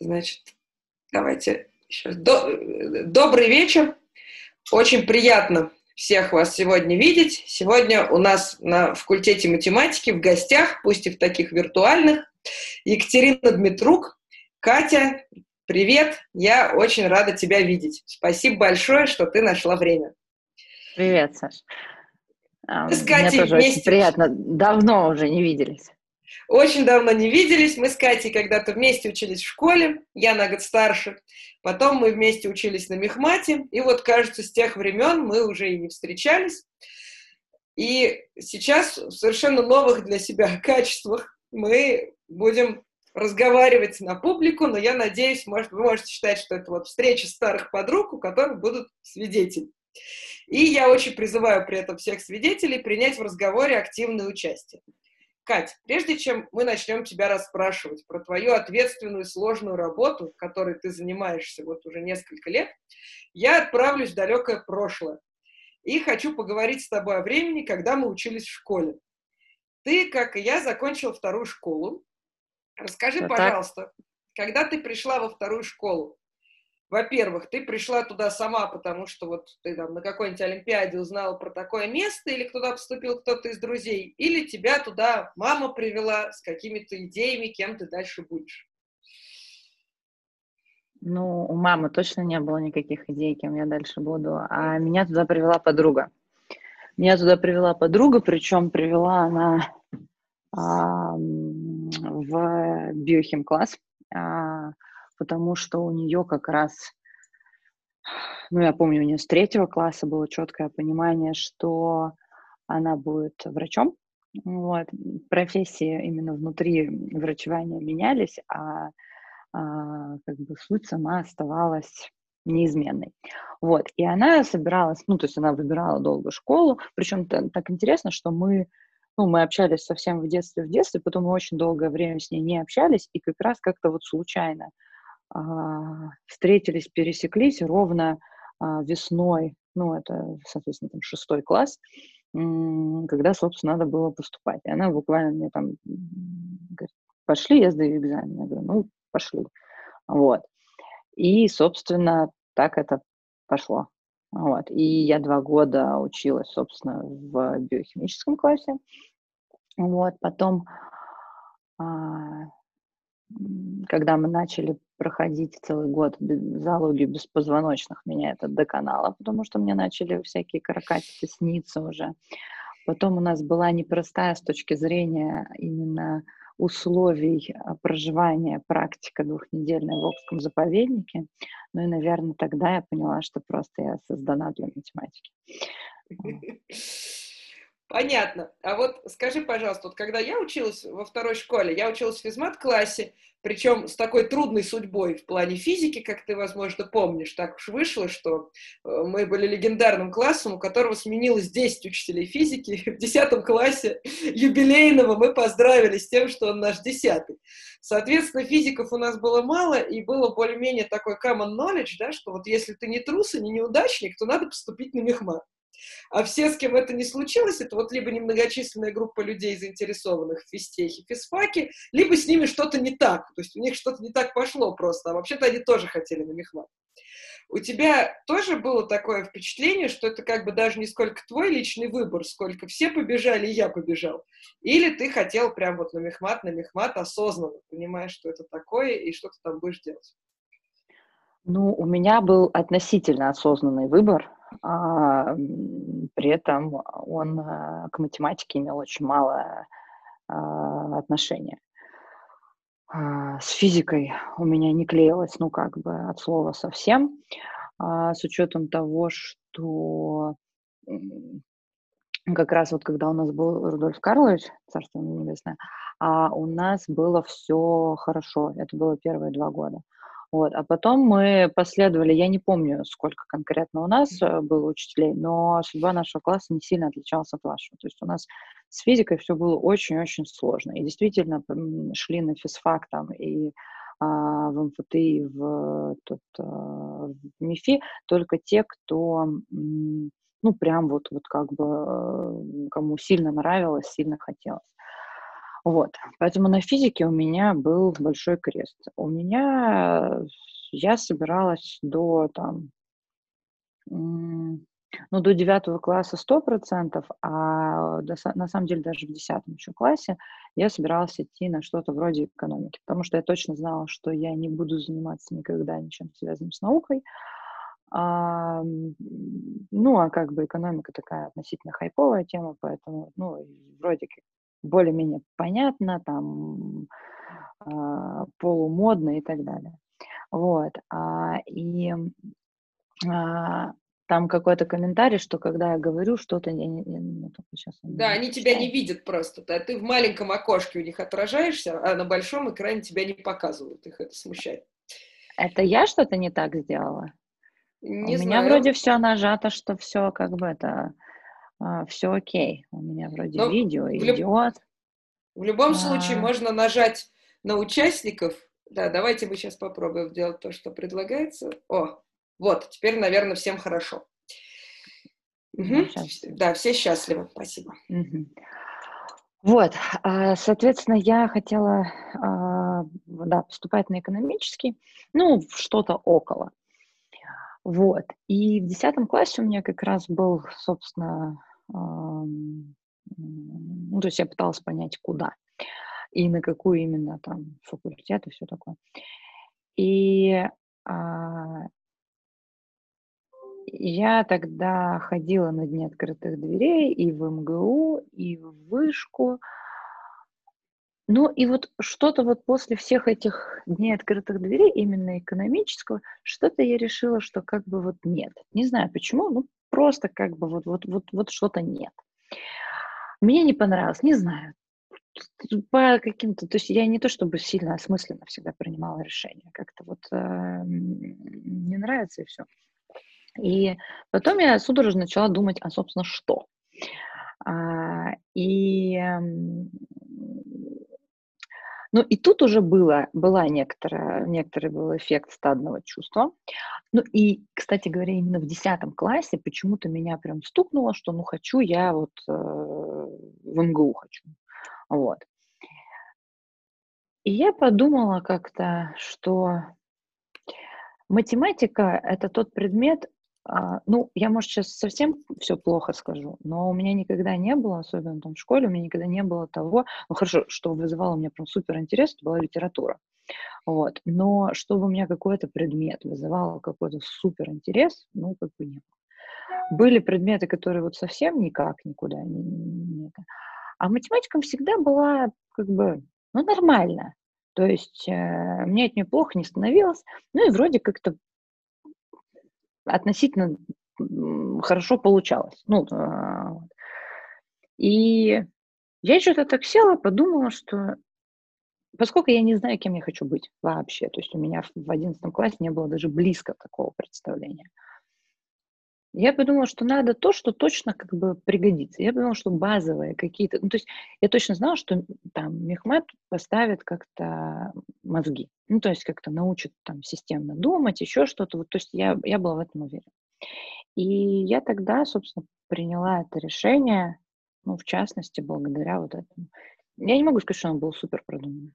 Значит, давайте еще До, добрый вечер. Очень приятно всех вас сегодня видеть. Сегодня у нас на факультете математики в гостях, пусть и в таких виртуальных, Екатерина Дмитрук. Катя, привет. Я очень рада тебя видеть. Спасибо большое, что ты нашла время. Привет, Саш. С Катей Мне тоже вместе... очень приятно. Давно уже не виделись. Очень давно не виделись. Мы с Катей когда-то вместе учились в школе. Я на год старше. Потом мы вместе учились на Мехмате. И вот, кажется, с тех времен мы уже и не встречались. И сейчас в совершенно новых для себя качествах мы будем разговаривать на публику, но я надеюсь, может, вы можете считать, что это вот встреча старых подруг, у которых будут свидетели. И я очень призываю при этом всех свидетелей принять в разговоре активное участие. Кать, прежде чем мы начнем тебя расспрашивать про твою ответственную сложную работу, которой ты занимаешься вот уже несколько лет, я отправлюсь в далекое прошлое. И хочу поговорить с тобой о времени, когда мы учились в школе. Ты, как и я, закончил вторую школу. Расскажи, вот пожалуйста, когда ты пришла во вторую школу, во-первых, ты пришла туда сама, потому что вот ты там на какой-нибудь Олимпиаде узнала про такое место, или туда поступил кто-то из друзей, или тебя туда мама привела с какими-то идеями, кем ты дальше будешь? Ну, у мамы точно не было никаких идей, кем я дальше буду, а меня туда привела подруга. Меня туда привела подруга, причем привела она а, в биохим-класс. А, потому что у нее как раз, ну, я помню, у нее с третьего класса было четкое понимание, что она будет врачом. Вот. Профессии именно внутри врачевания менялись, а, а как бы суть сама оставалась неизменной. Вот, и она собиралась, ну, то есть она выбирала долго школу, причем так интересно, что мы, ну, мы общались совсем в детстве, в детстве, потом мы очень долгое время с ней не общались, и как раз как-то вот случайно встретились, пересеклись ровно а, весной, ну, это, соответственно, там шестой класс, когда, собственно, надо было поступать. И она буквально мне там говорит, пошли, я сдаю экзамен. Я говорю, ну, пошли. Вот. И, собственно, так это пошло. Вот. И я два года училась, собственно, в биохимическом классе. Вот. Потом а, когда мы начали проходить целый год зоологию беспозвоночных, меня это доконало, потому что мне начали всякие каракатицы сниться уже. Потом у нас была непростая с точки зрения именно условий а, проживания практика двухнедельной в Окском заповеднике. Ну и, наверное, тогда я поняла, что просто я создана для математики. Понятно. А вот скажи, пожалуйста, вот когда я училась во второй школе, я училась в физмат-классе, причем с такой трудной судьбой в плане физики, как ты, возможно, помнишь. Так уж вышло, что э, мы были легендарным классом, у которого сменилось 10 учителей физики. В 10 классе юбилейного мы поздравили с тем, что он наш десятый. Соответственно, физиков у нас было мало, и было более-менее такой common knowledge, да, что вот если ты не трус и не неудачник, то надо поступить на мехмат. А все, с кем это не случилось, это вот либо немногочисленная группа людей, заинтересованных в физтехе, физфаке, либо с ними что-то не так. То есть у них что-то не так пошло просто, а вообще-то они тоже хотели на мехмат. У тебя тоже было такое впечатление, что это как бы даже не сколько твой личный выбор, сколько все побежали, и я побежал. Или ты хотел прям вот на мехмат, на мехмат осознанно, понимаешь, что это такое и что ты там будешь делать? Ну, у меня был относительно осознанный выбор. А, при этом он а, к математике имел очень мало а, отношения. А, с физикой у меня не клеилось, ну, как бы от слова совсем, с учетом того, что как раз вот когда у нас был Рудольф Карлович, царство небесное, а у нас было все хорошо. Это было первые два года. Вот. А потом мы последовали, я не помню, сколько конкретно у нас э, было учителей, но судьба нашего класса не сильно отличалась от вашего. То есть у нас с физикой все было очень-очень сложно. И действительно шли на физфак там и а, в МФТ и в, тут, а, в МИФИ только те, кто ну, прям вот, вот как бы, э, кому сильно нравилось, сильно хотелось. Вот, поэтому на физике у меня был большой крест. У меня, я собиралась до там, ну, до девятого класса сто процентов, а до, на самом деле даже в десятом еще классе я собиралась идти на что-то вроде экономики, потому что я точно знала, что я не буду заниматься никогда ничем связанным с наукой, а, ну, а как бы экономика такая относительно хайповая тема, поэтому, ну, вроде как более-менее понятно, там, а, полумодно и так далее. Вот. А, и а, там какой-то комментарий, что когда я говорю что-то, я не, я, ну, сейчас да, они тебя не видят просто. Да? Ты в маленьком окошке у них отражаешься, а на большом экране тебя не показывают. Их это смущает. Это я что-то не так сделала? Не У знаю. меня вроде все нажато, что все как бы это все окей. У меня вроде Но видео в люб... идет. В любом а... случае можно нажать на участников. Да, давайте мы сейчас попробуем сделать то, что предлагается. О, вот, теперь, наверное, всем хорошо. Угу. Да, все счастливы. Спасибо. Угу. Вот, а, соответственно, я хотела а, да, поступать на экономический, ну, что-то около. Вот. И в десятом классе у меня как раз был, собственно, ну, то есть я пыталась понять, куда и на какую именно там факультет и все такое. И а, я тогда ходила на дни открытых дверей и в МГУ, и в Вышку, ну и вот что-то вот после всех этих дней открытых дверей, именно экономического, что-то я решила, что как бы вот нет. Не знаю почему, ну просто как бы вот, вот, вот, вот что-то нет. Мне не понравилось, не знаю. По каким-то, то есть я не то чтобы сильно осмысленно всегда принимала решения, как-то вот э, не нравится и все. И потом я судорожно начала думать, а собственно что. А, и ну и тут уже было, была некоторая, некоторый был эффект стадного чувства. Ну и, кстати говоря, именно в десятом классе почему-то меня прям стукнуло, что ну хочу я вот э, в МГУ хочу. Вот. И я подумала как-то, что математика — это тот предмет, ну, я, может, сейчас совсем все плохо скажу, но у меня никогда не было, особенно там в школе, у меня никогда не было того, ну, хорошо, что вызывало у меня прям супер интерес, это была литература. Вот. Но чтобы у меня какой-то предмет вызывал какой-то супер интерес, ну, как бы не было. Были предметы, которые вот совсем никак никуда не, не, не А математикам всегда была как бы, ну, нормально. То есть э, мне от нее плохо не становилось. Ну и вроде как-то относительно хорошо получалось. Ну, а. И я что-то так села, подумала, что поскольку я не знаю, кем я хочу быть вообще, то есть у меня в одиннадцатом классе не было даже близко такого представления – я подумала, что надо то, что точно как бы пригодится. Я подумала, что базовые какие-то... Ну, то есть я точно знала, что там Мехмед поставит как-то мозги. Ну, то есть как-то научит там системно думать, еще что-то. Вот, то есть я, я была в этом уверена. И я тогда, собственно, приняла это решение, ну, в частности, благодаря вот этому. Я не могу сказать, что оно было супер продумано.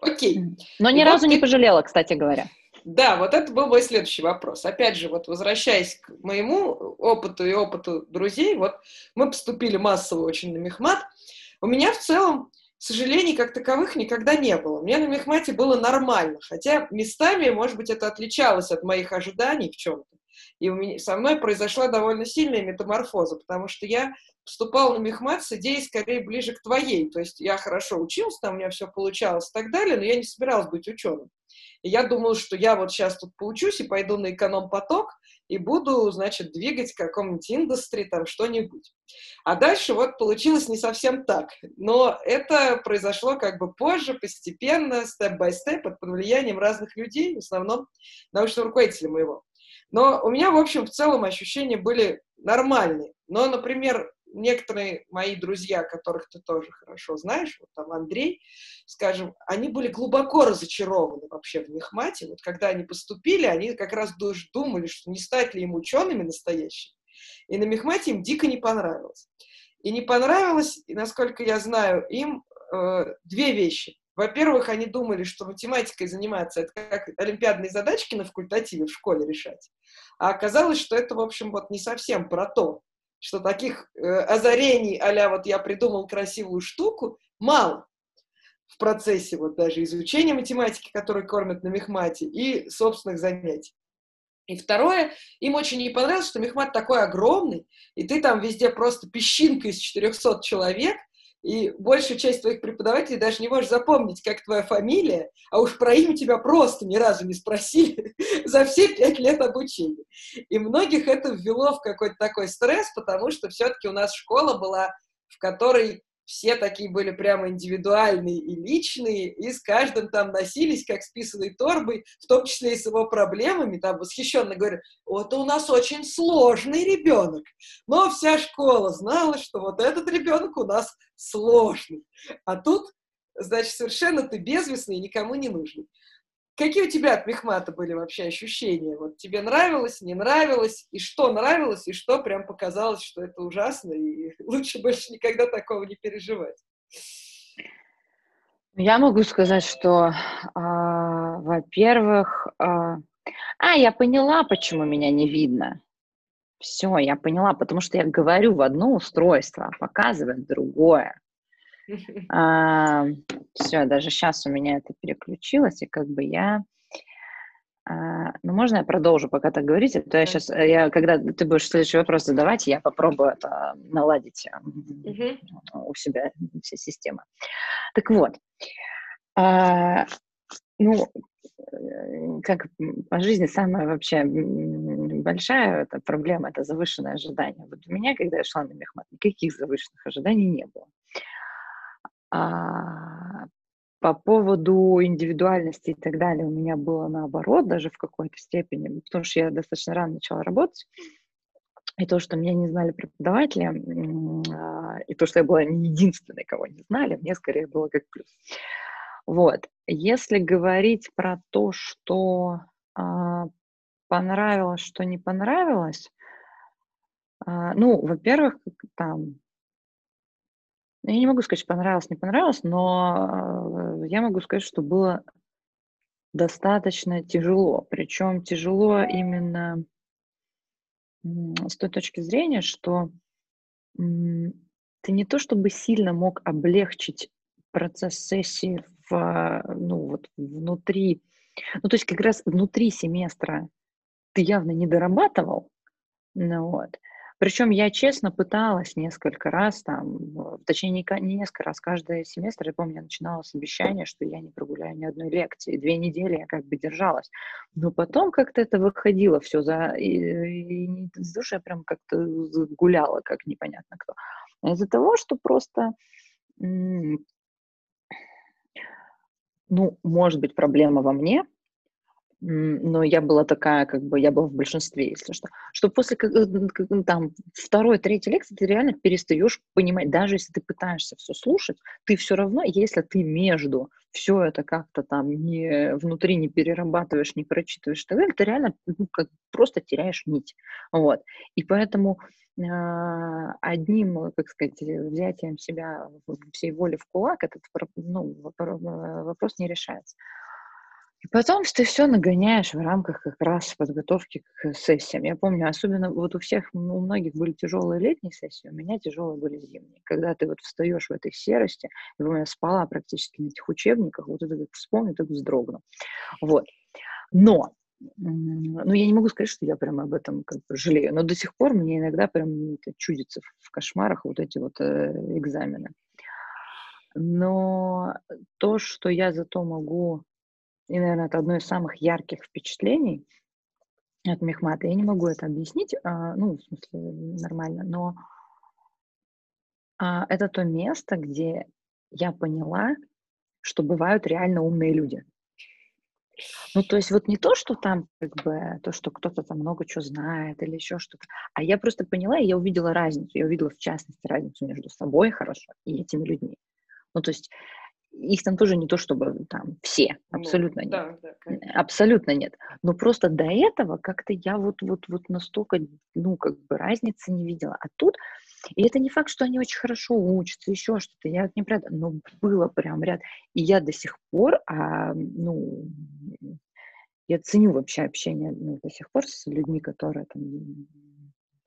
Окей. Но ни И разу вот не ты... пожалела, кстати говоря. Да, вот это был мой следующий вопрос. Опять же, вот возвращаясь к моему опыту и опыту друзей, вот мы поступили массово очень на мехмат. У меня в целом сожалений как таковых никогда не было. Мне на мехмате было нормально, хотя местами, может быть, это отличалось от моих ожиданий в чем-то. И со мной произошла довольно сильная метаморфоза, потому что я поступал на мехмат с идеей скорее ближе к твоей. То есть я хорошо учился, там у меня все получалось и так далее, но я не собиралась быть ученым. И я думала, что я вот сейчас тут поучусь и пойду на эконом-поток и буду, значит, двигать каком-нибудь индустри, там что-нибудь. А дальше вот получилось не совсем так. Но это произошло как бы позже, постепенно, степ-бай-степ, под влиянием разных людей, в основном научного руководителя моего. Но у меня, в общем, в целом ощущения были нормальные. Но, например, некоторые мои друзья, которых ты тоже хорошо знаешь, вот там Андрей, скажем, они были глубоко разочарованы вообще в Мехмате. Вот когда они поступили, они как раз думали, что не стать ли им учеными настоящими. И на Мехмате им дико не понравилось. И не понравилось, и, насколько я знаю, им э, две вещи. Во-первых, они думали, что математикой заниматься это как олимпиадные задачки на факультативе в школе решать. А оказалось, что это, в общем, вот не совсем про то, что таких э, озарений а вот я придумал красивую штуку мало в процессе вот даже изучения математики, которые кормят на мехмате, и собственных занятий. И второе, им очень не понравилось, что мехмат такой огромный, и ты там везде просто песчинка из 400 человек, и большую часть твоих преподавателей даже не можешь запомнить, как твоя фамилия, а уж про имя тебя просто ни разу не спросили за все пять лет обучения. И многих это ввело в какой-то такой стресс, потому что все-таки у нас школа была, в которой все такие были прямо индивидуальные и личные, и с каждым там носились, как с писаной торбой, в том числе и с его проблемами, там восхищенно говорят, вот у нас очень сложный ребенок. Но вся школа знала, что вот этот ребенок у нас сложный. А тут, значит, совершенно ты безвестный и никому не нужный. Какие у тебя от Мехмата были вообще ощущения? Вот тебе нравилось, не нравилось, и что нравилось, и что прям показалось, что это ужасно, и лучше больше никогда такого не переживать? Я могу сказать, что, а, во-первых, а, а, я поняла, почему меня не видно. Все, я поняла, потому что я говорю в одно устройство, а показываю другое. А, все, даже сейчас у меня это переключилось, и как бы я... А, ну, можно я продолжу пока так говорить? А то я сейчас, я, когда ты будешь следующий вопрос задавать, я попробую это наладить uh у себя, вся система. Так вот, а, ну, как по жизни самая вообще большая эта проблема, это завышенное ожидание. Вот у меня, когда я шла на мехмат, никаких завышенных ожиданий не было. А, по поводу индивидуальности и так далее у меня было наоборот, даже в какой-то степени, потому что я достаточно рано начала работать. И то, что меня не знали преподаватели, а, и то, что я была не единственной, кого не знали, мне скорее было как плюс. Вот. Если говорить про то, что а, понравилось, что не понравилось, а, ну, во-первых, там я не могу сказать, что понравилось, не понравилось, но э, я могу сказать, что было достаточно тяжело. Причем тяжело именно с той точки зрения, что ты не то чтобы сильно мог облегчить процесс сессии в, ну, вот внутри, ну, то есть как раз внутри семестра ты явно не дорабатывал, ну, вот, причем я честно пыталась несколько раз, там, точнее, не, не несколько раз, каждый семестр, я помню, я начинала с обещания, что я не прогуляю ни одной лекции. Две недели я как бы держалась. Но потом как-то это выходило все за... И, и с души я прям как-то гуляла, как непонятно кто. А из-за того, что просто ну, может быть, проблема во мне, но я была такая, как бы, я была в большинстве, если что, что после как, э, там второй, третьей лекции ты реально перестаешь понимать, даже если ты пытаешься все слушать, ты все равно, если ты между все это как-то там не внутри не перерабатываешь, не прочитываешь и так далее, ты реально ну, как, просто теряешь нить, вот, и поэтому э, одним, как сказать, взятием себя всей воли в кулак этот ну, вопрос не решается. Потом ты все нагоняешь в рамках как раз подготовки к сессиям. Я помню, особенно вот у всех, у многих были тяжелые летние сессии, у меня тяжелые были зимние. Когда ты вот встаешь в этой серости, я помню, я спала практически на этих учебниках, вот это как вспомню, так вздрогну. Вот. Но ну, я не могу сказать, что я прямо об этом как бы жалею, но до сих пор мне иногда прям это чудится в кошмарах вот эти вот э, экзамены. Но то, что я зато могу и, наверное, это одно из самых ярких впечатлений от Мехмата. Я не могу это объяснить, а, ну, в смысле, нормально, но а, это то место, где я поняла, что бывают реально умные люди. Ну, то есть вот не то, что там, как бы, то, что кто-то там много чего знает или еще что-то, а я просто поняла, и я увидела разницу. Я увидела, в частности, разницу между собой хорошо и этими людьми. Ну, то есть их там тоже не то, чтобы там все, ну, абсолютно ну, нет. Да, да, абсолютно нет. Но просто до этого как-то я вот, вот, вот настолько, ну, как бы разницы не видела. А тут И это не факт, что они очень хорошо учатся, еще что-то. Я не про но было прям ряд. И я до сих пор, а, ну, я ценю вообще общение ну, до сих пор с людьми, которые там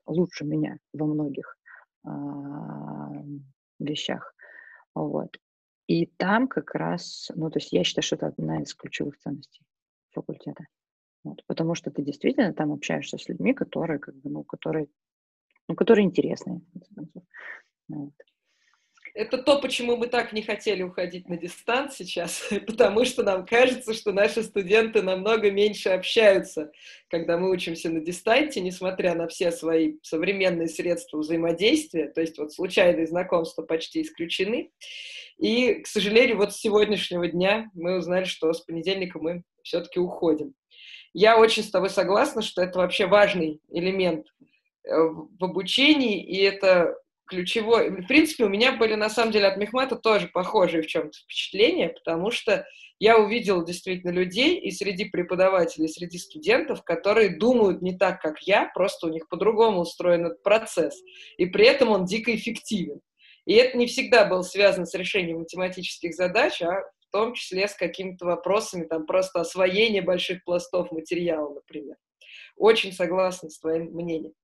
лучше меня во многих а, вещах. Вот. И там как раз, ну, то есть я считаю, что это одна из ключевых ценностей факультета. Вот, потому что ты действительно там общаешься с людьми, которые, как бы, ну, которые, ну, которые интересные, в конце концов. Вот. Это то, почему мы так не хотели уходить на дистант сейчас, потому что нам кажется, что наши студенты намного меньше общаются, когда мы учимся на дистанте, несмотря на все свои современные средства взаимодействия, то есть вот случайные знакомства почти исключены. И, к сожалению, вот с сегодняшнего дня мы узнали, что с понедельника мы все-таки уходим. Я очень с тобой согласна, что это вообще важный элемент э, в обучении, и это ключевой... В принципе, у меня были, на самом деле, от Мехмата тоже похожие в чем-то впечатления, потому что я увидела действительно людей и среди преподавателей, и среди студентов, которые думают не так, как я, просто у них по-другому устроен этот процесс, и при этом он дико эффективен. И это не всегда было связано с решением математических задач, а в том числе с какими-то вопросами, там, просто освоения больших пластов материала, например. Очень согласна с твоим мнением.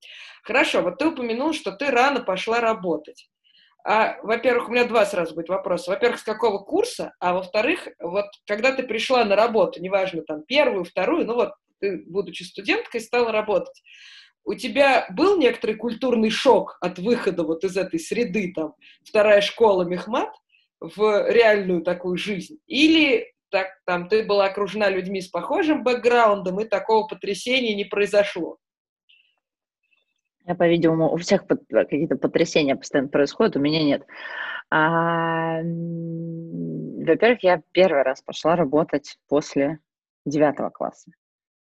Хорошо, вот ты упомянул, что ты рано пошла работать. А, во-первых, у меня два сразу будет вопроса. Во-первых, с какого курса? А во-вторых, вот когда ты пришла на работу, неважно, там, первую, вторую, ну вот, ты, будучи студенткой, стала работать, у тебя был некоторый культурный шок от выхода вот из этой среды, там, вторая школа Мехмат, в реальную такую жизнь? Или так, там, ты была окружена людьми с похожим бэкграундом, и такого потрясения не произошло. Я, по-видимому, у всех какие-то потрясения постоянно происходят, у меня нет. А, во-первых, я первый раз пошла работать после девятого класса,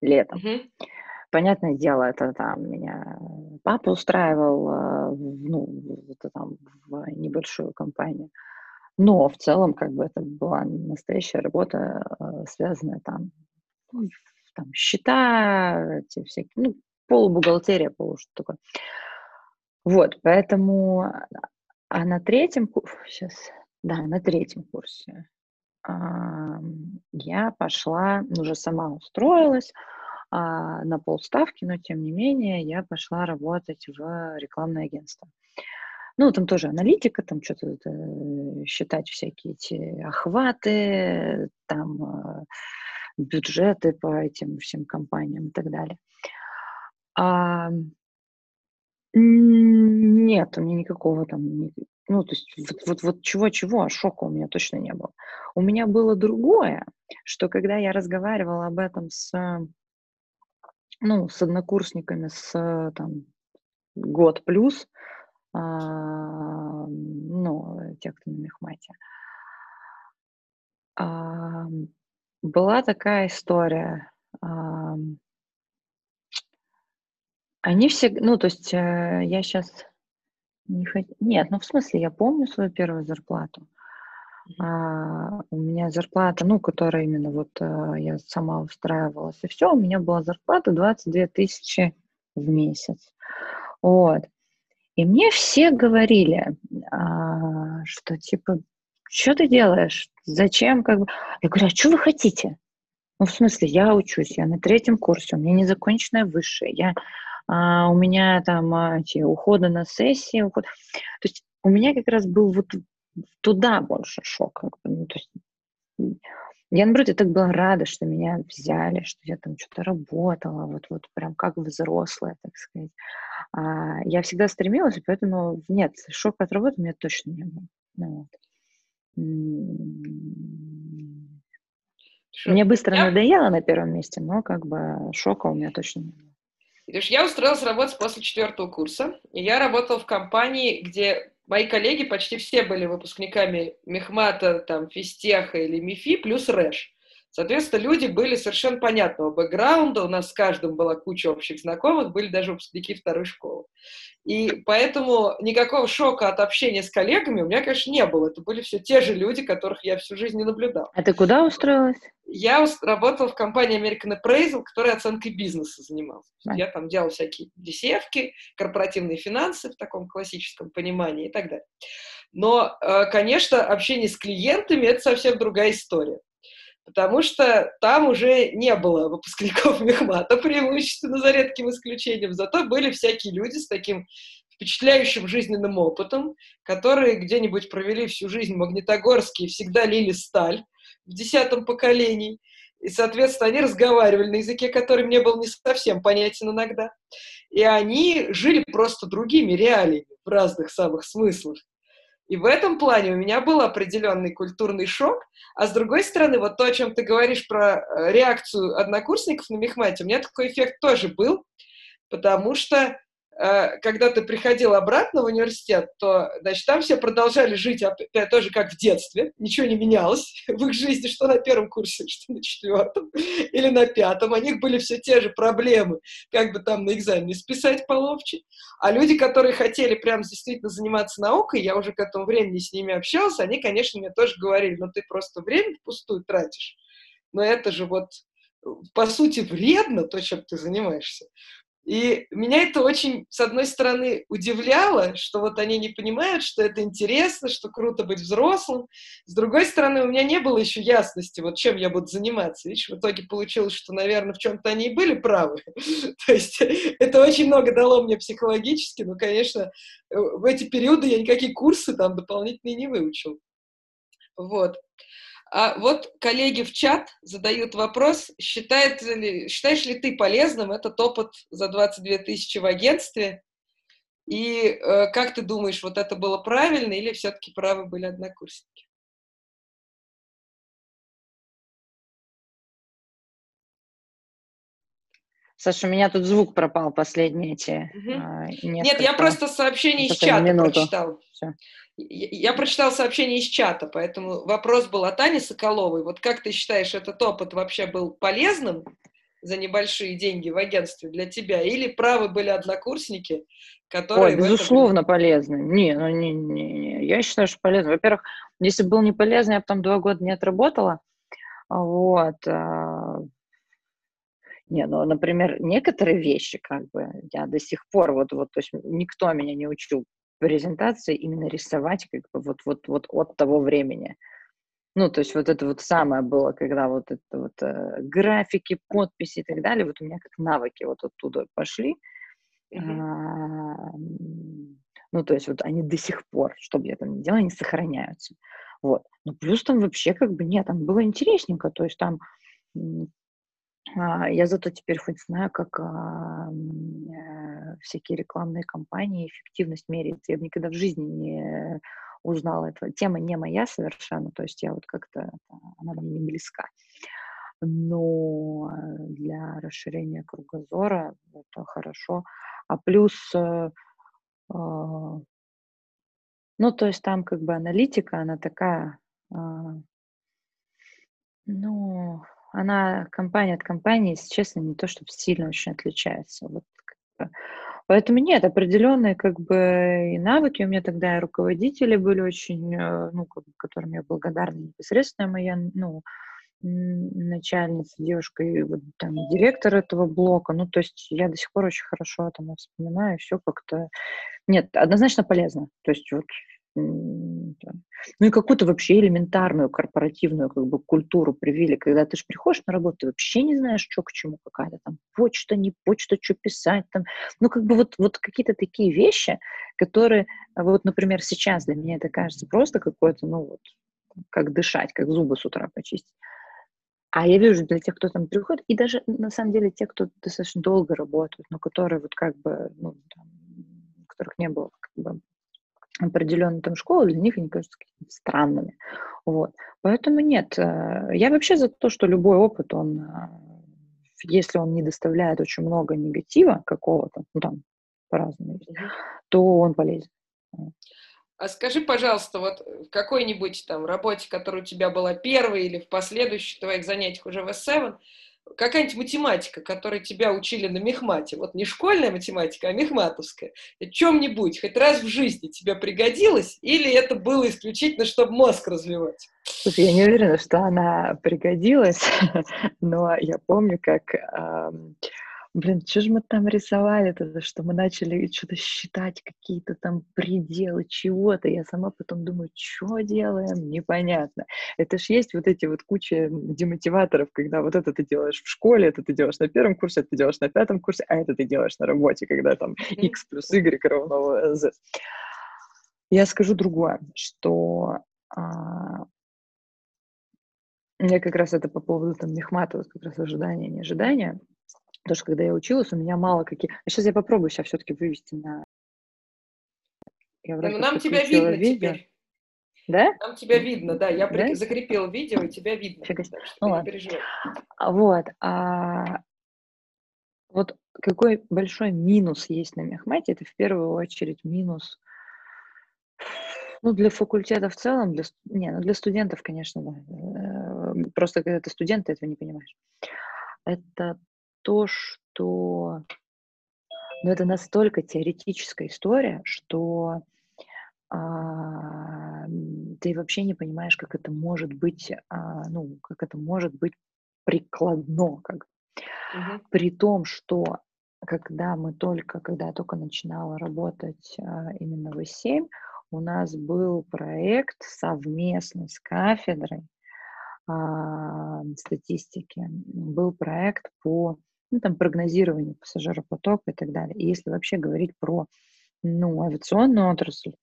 летом. Mm-hmm. Понятное дело, это там меня папа устраивал, а, ну, это там в небольшую компанию. Но в целом, как бы это была настоящая работа, э, связанная там, ну, там счета, эти всякие, ну, полубухгалтерия, полу что такое. Вот, поэтому, а на третьем курсе, сейчас, да, на третьем курсе а, я пошла, уже сама устроилась а, на полставки, но тем не менее я пошла работать в рекламное агентство. Ну, там тоже аналитика, там что-то э, считать всякие эти охваты, там э, бюджеты по этим всем компаниям и так далее. А, нет, у меня никакого там, ну, то есть вот, вот, вот чего-чего, а шока у меня точно не было. У меня было другое, что когда я разговаривала об этом с, ну, с однокурсниками с там год плюс, а, ну, те, кто на мехмате. А, была такая история. А, они все, ну, то есть э, я сейчас не хот... Нет, ну, в смысле, я помню свою первую зарплату. А, у меня зарплата, ну, которая именно вот а, я сама устраивалась, и все, у меня была зарплата 22 тысячи в месяц. Вот. И мне все говорили, а, что типа, что ты делаешь? Зачем? Как бы? Я говорю, а что вы хотите? Ну, в смысле, я учусь, я на третьем курсе, у меня незаконченное высшее, я, а, у меня там а, эти уходы на сессии, уход... То есть у меня как раз был вот туда больше шок. Как бы, ну, то есть, я, наоборот, я так была рада, что меня взяли, что я там что-то работала, вот, вот прям как взрослая, так сказать. А, я всегда стремилась, поэтому нет, шок от работы у меня точно не было. Ну, вот. Мне быстро я... надоело на первом месте, но как бы шока у меня точно не было. Я устроилась работать после четвертого курса, и я работала в компании, где мои коллеги почти все были выпускниками Мехмата, там, Фистеха или МИФИ, плюс РЭШ. Соответственно, люди были совершенно понятного бэкграунда, у нас с каждым была куча общих знакомых, были даже выпускники второй школы. И поэтому никакого шока от общения с коллегами у меня, конечно, не было. Это были все те же люди, которых я всю жизнь не наблюдал. А ты куда устроилась? Я работала в компании American Appraisal, которая оценкой бизнеса занималась. А. Я там делала всякие десевки, корпоративные финансы в таком классическом понимании и так далее. Но, э, конечно, общение с клиентами – это совсем другая история потому что там уже не было выпускников мехмата, преимущественно за редким исключением, зато были всякие люди с таким впечатляющим жизненным опытом, которые где-нибудь провели всю жизнь в Магнитогорске и всегда лили сталь в десятом поколении. И, соответственно, они разговаривали на языке, который мне был не совсем понятен иногда. И они жили просто другими реалиями в разных самых смыслах. И в этом плане у меня был определенный культурный шок. А с другой стороны, вот то, о чем ты говоришь про э, реакцию однокурсников на мехмате, у меня такой эффект тоже был, потому что когда ты приходил обратно в университет, то, значит, там все продолжали жить опять тоже как в детстве, ничего не менялось в их жизни, что на первом курсе, что на четвертом или на пятом. У них были все те же проблемы, как бы там на экзамене списать половче. А люди, которые хотели прям действительно заниматься наукой, я уже к этому времени с ними общался, они, конечно, мне тоже говорили, ну ты просто время впустую тратишь. Но это же вот по сути вредно, то, чем ты занимаешься. И меня это очень, с одной стороны, удивляло, что вот они не понимают, что это интересно, что круто быть взрослым. С другой стороны, у меня не было еще ясности, вот чем я буду заниматься. Видишь, в итоге получилось, что, наверное, в чем-то они и были правы. То есть это очень много дало мне психологически, но, конечно, в эти периоды я никакие курсы там дополнительные не выучил. Вот. А вот коллеги в чат задают вопрос, считает ли, считаешь ли ты полезным этот опыт за 22 тысячи в агентстве? И э, как ты думаешь, вот это было правильно или все-таки правы были однокурсники? Саша, у меня тут звук пропал последние эти. Угу. А, Нет, я просто сообщение из чата минуту. прочитал. Все. Я прочитала сообщение из чата, поэтому вопрос был от Ани Соколовой. Вот как ты считаешь, этот опыт вообще был полезным за небольшие деньги в агентстве для тебя? Или правы были однокурсники, которые... Ой, безусловно, этом... полезны. Не, ну не, не, не. Я считаю, что полезно. Во-первых, если был не полезный, я потом два года не отработала. Вот. Не, ну, например, некоторые вещи, как бы, я до сих пор, вот, вот, то есть никто меня не учил презентации именно рисовать как бы вот, вот, вот от того времени. Ну, то есть вот это вот самое было, когда вот это вот э, графики, подписи и так далее, вот у меня как навыки вот оттуда пошли. Mm-hmm. А, ну, то есть вот они до сих пор, что бы я там ни делала, они сохраняются. Вот. Ну, плюс там вообще как бы нет, там было интересненько, то есть там я зато теперь хоть знаю, как а, э, всякие рекламные кампании, эффективность меряется. Я бы никогда в жизни не узнала этого. Тема не моя совершенно, то есть я вот как-то, она мне не близка. Но для расширения кругозора это хорошо. А плюс, э, а, ну, то есть там как бы аналитика, она такая, ну, она компания от компании, если честно, не то чтобы сильно очень отличается. Вот, как бы. Поэтому нет, определенные как бы и навыки у меня тогда и руководители были очень, э, ну, как бы, которым я благодарна непосредственно моя, ну, начальница, девушка и вот там директор этого блока. Ну, то есть я до сих пор очень хорошо там вспоминаю, все как-то... Нет, однозначно полезно. То есть вот ну и какую-то вообще элементарную корпоративную как бы культуру привили, когда ты же приходишь на работу, ты вообще не знаешь, что к чему, какая-то там почта, не почта, что писать там. Ну как бы вот, вот какие-то такие вещи, которые, вот, например, сейчас для меня это кажется просто какое-то, ну вот, как дышать, как зубы с утра почистить. А я вижу для тех, кто там приходит, и даже на самом деле те, кто достаточно долго работают, но которые вот как бы, ну, там, которых не было как бы определенные там школы, для них они кажутся какими-то странными. Вот. Поэтому нет, э, я вообще за то, что любой опыт, он, э, если он не доставляет очень много негатива какого-то, ну там по-разному, то он полезен. А скажи, пожалуйста, вот в какой-нибудь там работе, которая у тебя была первой или в последующих твоих занятиях уже в S7, какая-нибудь математика, которой тебя учили на мехмате, вот не школьная математика, а мехматовская, чем-нибудь, хоть раз в жизни тебе пригодилась, или это было исключительно, чтобы мозг развивать? Слушай, я не уверена, что она пригодилась, но я помню, как блин, что же мы там рисовали-то, что мы начали что-то считать, какие-то там пределы чего-то. Я сама потом думаю, что делаем, непонятно. Это ж есть вот эти вот куча демотиваторов, когда вот это ты делаешь в школе, это ты делаешь на первом курсе, это ты делаешь на пятом курсе, а это ты делаешь на работе, когда там x плюс y равно z. Я скажу другое, что а, я как раз это по поводу там Мехматова, как раз ожидания, неожидания. Потому что когда я училась, у меня мало какие... А сейчас я попробую себя все-таки вывести на... Я ну, нам тебя видно видео. теперь. Да? Нам тебя видно, да. Я да? закрепила видео, и тебя видно. Так что ну, не переживай. А, вот. А вот какой большой минус есть на мехмате, это в первую очередь минус ну, для факультета в целом, для, не, ну, для студентов, конечно, да. Э, просто когда ты студент, ты этого не понимаешь. Это то, что ну, это настолько теоретическая история, что а, ты вообще не понимаешь, как это может быть, а, ну, как это может быть прикладно, как угу. при том, что когда мы только, когда я только начинала работать а, именно в ИС-7, у нас был проект совместный с кафедрой а, статистики, был проект по ну, там, прогнозирование пассажиропотока и так далее. И если вообще говорить про ну, авиационную отрасль,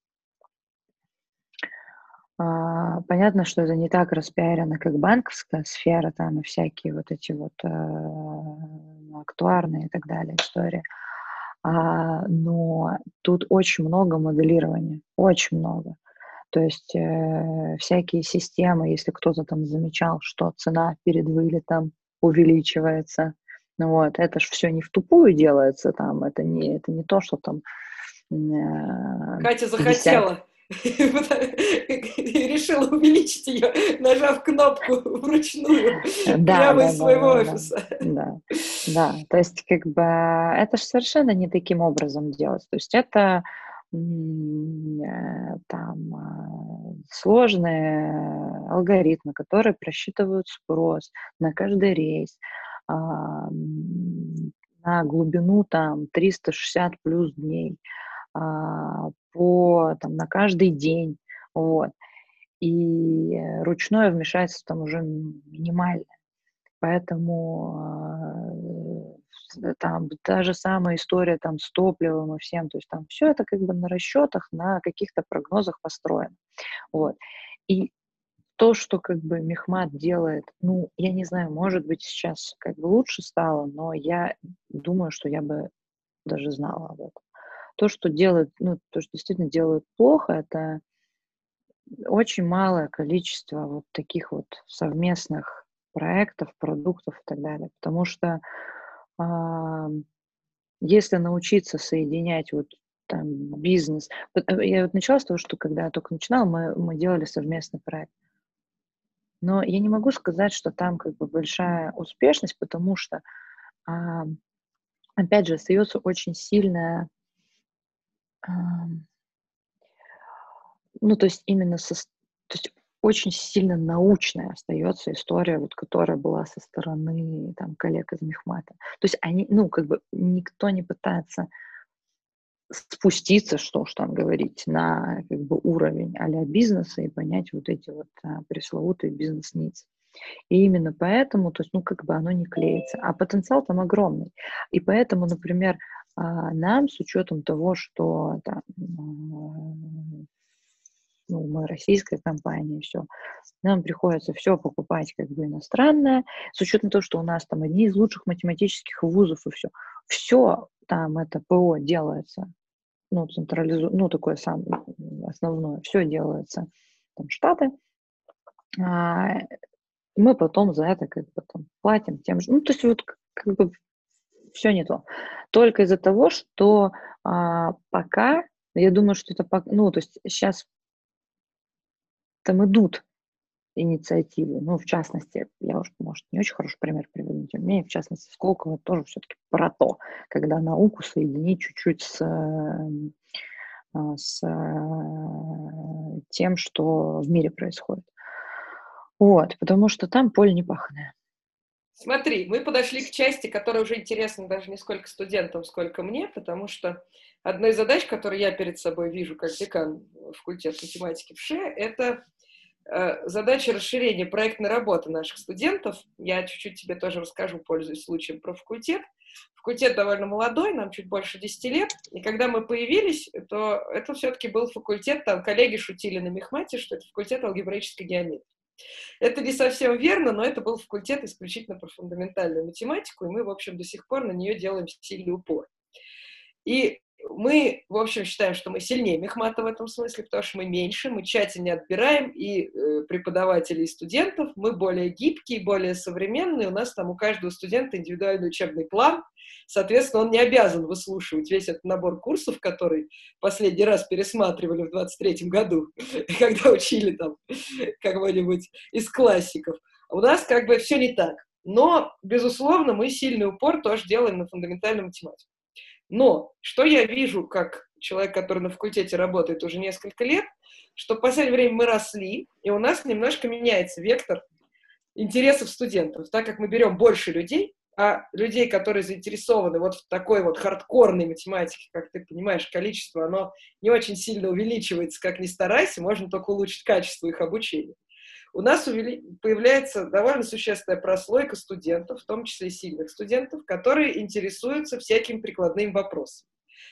а, понятно, что это не так распиарено, как банковская сфера, там и всякие вот эти вот э, актуарные и так далее истории. А, но тут очень много моделирования, очень много. То есть э, всякие системы, если кто-то там замечал, что цена перед вылетом увеличивается, вот, это ж все не в тупую делается там, это не, это не то, что там... Э, Катя захотела. решила увеличить ее, нажав кнопку вручную да, прямо да, из своего да, офиса. Да, да, то есть как бы это же совершенно не таким образом делать. То есть это э, там э, сложные алгоритмы, которые просчитывают спрос на каждый рейс, на глубину там 360 плюс дней, а, по, там, на каждый день, вот. И ручное вмешательство там уже минимальное. Поэтому а, там та же самая история там с топливом и всем, то есть там все это как бы на расчетах, на каких-то прогнозах построено. Вот. И то, что как бы Мехмат делает, ну, я не знаю, может быть, сейчас как бы лучше стало, но я думаю, что я бы даже знала об этом. То, что делают, ну, то, что действительно делают плохо, это очень малое количество вот таких вот совместных проектов, продуктов и так далее. Потому что э, если научиться соединять вот там бизнес... Э, я вот начала с того, что когда я только начинала, мы, мы делали совместный проект. Но я не могу сказать, что там как бы большая успешность, потому что, опять же, остается очень сильная, ну, то есть именно со, то есть очень сильно научная остается история, вот, которая была со стороны там, коллег из Мехмата. То есть они, ну, как бы никто не пытается спуститься, что уж там говорить, на как бы, уровень а бизнеса и понять вот эти вот а, пресловутые бизнес-ниц. И именно поэтому, то есть, ну, как бы оно не клеится. А потенциал там огромный. И поэтому, например, а, нам с учетом того, что там, ну, мы российская компания, все, нам приходится все покупать как бы иностранное, с учетом того, что у нас там одни из лучших математических вузов и все. Все там это ПО делается ну, централизу... ну, такое сам основное, все делается там штаты, а, мы потом за это как бы там платим тем же, ну, то есть вот как бы все не то. Только из-за того, что а, пока Я думаю, что это, ну, то есть сейчас там идут инициативы. Ну, в частности, я уж, может, не очень хороший пример приведу, но тем не менее, в частности, Сколково тоже все-таки про то, когда науку соединить чуть-чуть с, эм, а, с э, тем, что в мире происходит. Вот, потому что там поле не пахное. Смотри, мы подошли к части, которая уже интересна даже не сколько студентам, сколько мне, потому что одна из задач, которую я перед собой вижу как декан факультета математики в ШЕ, это задача расширения проектной работы наших студентов. Я чуть-чуть тебе тоже расскажу, пользуясь случаем, про факультет. Факультет довольно молодой, нам чуть больше 10 лет. И когда мы появились, то это все-таки был факультет, там коллеги шутили на Мехмате, что это факультет алгебраической геометрии. Это не совсем верно, но это был факультет исключительно про фундаментальную математику, и мы, в общем, до сих пор на нее делаем сильный упор. И мы, в общем, считаем, что мы сильнее Мехмата в этом смысле, потому что мы меньше, мы тщательнее отбираем и э, преподавателей, и студентов, мы более гибкие, более современные, у нас там у каждого студента индивидуальный учебный план, соответственно, он не обязан выслушивать весь этот набор курсов, который последний раз пересматривали в 23-м году, когда учили там кого-нибудь из классиков. У нас как бы все не так. Но, безусловно, мы сильный упор тоже делаем на фундаментальную математику. Но что я вижу, как человек, который на факультете работает уже несколько лет, что в последнее время мы росли, и у нас немножко меняется вектор интересов студентов, так как мы берем больше людей, а людей, которые заинтересованы вот в такой вот хардкорной математике, как ты понимаешь, количество, оно не очень сильно увеличивается, как ни старайся, можно только улучшить качество их обучения. У нас увели... появляется довольно существенная прослойка студентов, в том числе сильных студентов, которые интересуются всяким прикладным вопросом.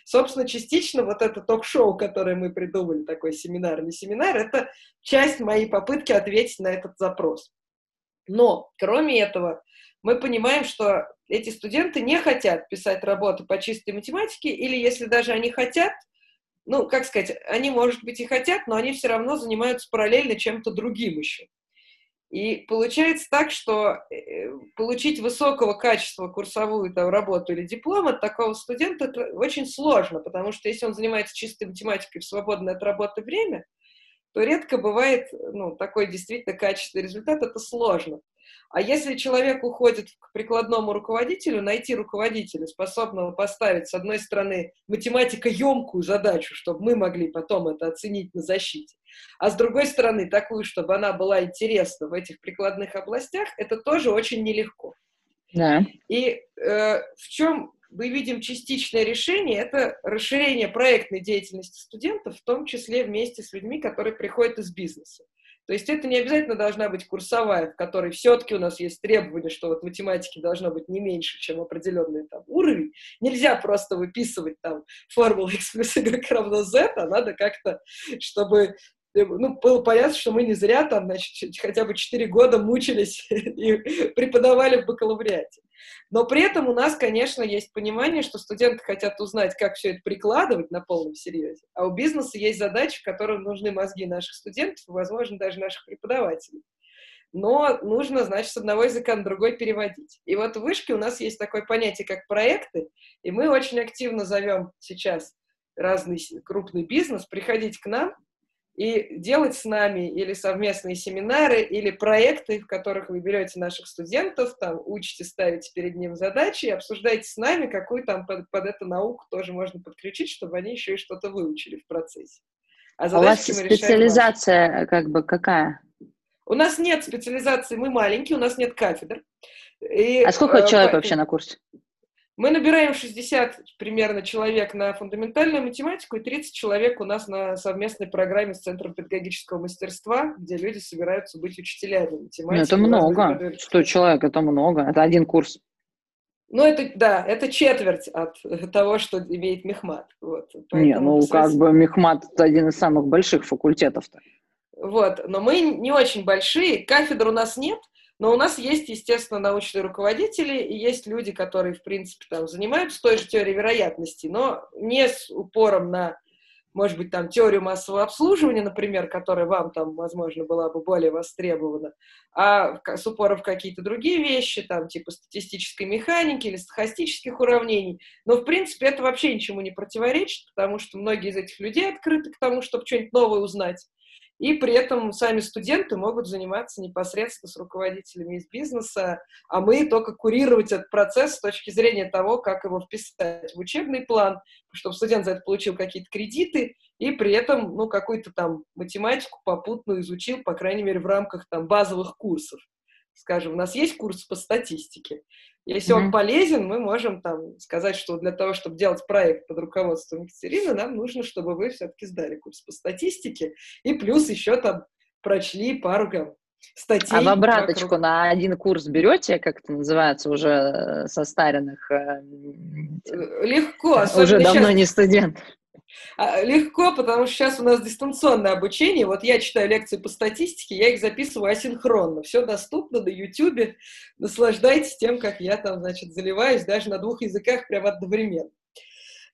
Собственно, частично вот это ток-шоу, которое мы придумали, такой семинар, не семинар, это часть моей попытки ответить на этот запрос. Но, кроме этого, мы понимаем, что эти студенты не хотят писать работы по чистой математике, или если даже они хотят, ну, как сказать, они, может быть, и хотят, но они все равно занимаются параллельно чем-то другим еще. И получается так, что э, получить высокого качества курсовую там, работу или диплом от такого студента очень сложно, потому что если он занимается чистой математикой в свободное от работы время, то редко бывает ну, такой действительно качественный результат, это сложно. А если человек уходит к прикладному руководителю, найти руководителя, способного поставить, с одной стороны, математико-емкую задачу, чтобы мы могли потом это оценить на защите, а с другой стороны, такую, чтобы она была интересна в этих прикладных областях, это тоже очень нелегко. Да. И э, в чем мы видим частичное решение, это расширение проектной деятельности студентов, в том числе вместе с людьми, которые приходят из бизнеса. То есть это не обязательно должна быть курсовая, в которой все-таки у нас есть требование, что вот математики должно быть не меньше, чем определенный там уровень. Нельзя просто выписывать там формулу x плюс y равно z, а надо как-то, чтобы ну, было понятно, что мы не зря там, значит, хотя бы 4 года мучились и преподавали в бакалавриате. Но при этом у нас, конечно, есть понимание, что студенты хотят узнать, как все это прикладывать на полном серьезе, а у бизнеса есть задачи, в которых нужны мозги наших студентов возможно, даже наших преподавателей. Но нужно, значит, с одного языка на другой переводить. И вот в вышке у нас есть такое понятие, как проекты, и мы очень активно зовем сейчас разный крупный бизнес приходить к нам и делать с нами или совместные семинары, или проекты, в которых вы берете наших студентов, там, учите ставить перед ним задачи и обсуждаете с нами, какую там под, под эту науку тоже можно подключить, чтобы они еще и что-то выучили в процессе. А, а у вас специализация как бы какая? У нас нет специализации, мы маленькие, у нас нет кафедр. И, а сколько э, человек вообще на курсе? Мы набираем 60 примерно человек на фундаментальную математику и 30 человек у нас на совместной программе с Центром педагогического мастерства, где люди собираются быть учителями математики. Это много. 100 человек, это много. Это один курс. Ну, это, да, это четверть от того, что имеет Мехмат. Вот, Не, ну, как бы Мехмат – это один из самых больших факультетов-то. Вот, но мы не очень большие, кафедр у нас нет, но у нас есть, естественно, научные руководители, и есть люди, которые, в принципе, там, занимаются той же теорией вероятности, но не с упором на может быть, там теорию массового обслуживания, например, которая вам там, возможно, была бы более востребована, а с упором в какие-то другие вещи, там, типа статистической механики или стохастических уравнений. Но, в принципе, это вообще ничему не противоречит, потому что многие из этих людей открыты к тому, чтобы что-нибудь новое узнать. И при этом сами студенты могут заниматься непосредственно с руководителями из бизнеса, а мы только курировать этот процесс с точки зрения того, как его вписать в учебный план, чтобы студент за это получил какие-то кредиты и при этом ну, какую-то там математику попутно изучил, по крайней мере, в рамках там базовых курсов. Скажем, у нас есть курс по статистике. Если mm-hmm. он полезен, мы можем там сказать, что для того, чтобы делать проект под руководством Екатерины, нам нужно, чтобы вы все-таки сдали курс по статистике и плюс еще там прочли пару там, статей. А в обраточку вокруг... на один курс берете, как это называется, уже э, состаренных? Э, Легко. Уже давно сейчас... не студент. А, легко, потому что сейчас у нас дистанционное обучение. Вот я читаю лекции по статистике, я их записываю асинхронно. Все доступно на YouTube. Наслаждайтесь тем, как я там, значит, заливаюсь даже на двух языках прямо одновременно.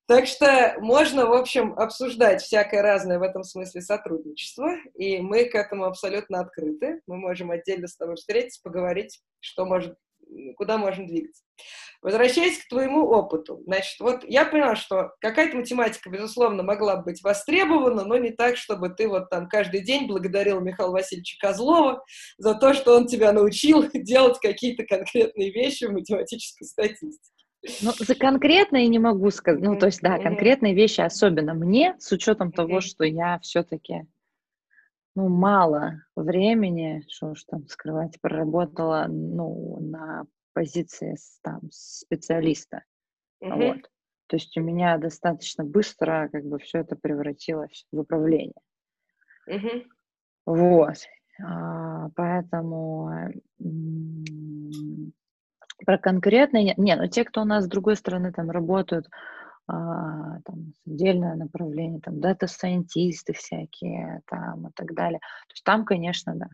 Так что можно, в общем, обсуждать всякое разное в этом смысле сотрудничество, и мы к этому абсолютно открыты. Мы можем отдельно с тобой встретиться, поговорить, что может, куда можно двигаться. Возвращаясь к твоему опыту, значит, вот я поняла, что какая-то математика, безусловно, могла быть востребована, но не так, чтобы ты вот там каждый день благодарил Михаила Васильевича Козлова за то, что он тебя научил делать какие-то конкретные вещи в математической статистике. Ну, за конкретные не могу сказать. Ну, то есть, да, конкретные вещи, особенно мне, с учетом того, что я все-таки, ну, мало времени, что уж там скрывать, проработала, ну, на позиции там, специалиста. Mm-hmm. Вот. То есть у меня достаточно быстро как бы все это превратилось в управление. Mm-hmm. Вот. А, поэтому про конкретные... Не, ну те, кто у нас с другой стороны там работают, а, там, отдельное направление, там, дата-сайентисты всякие, там, и так далее. То есть там, конечно, да,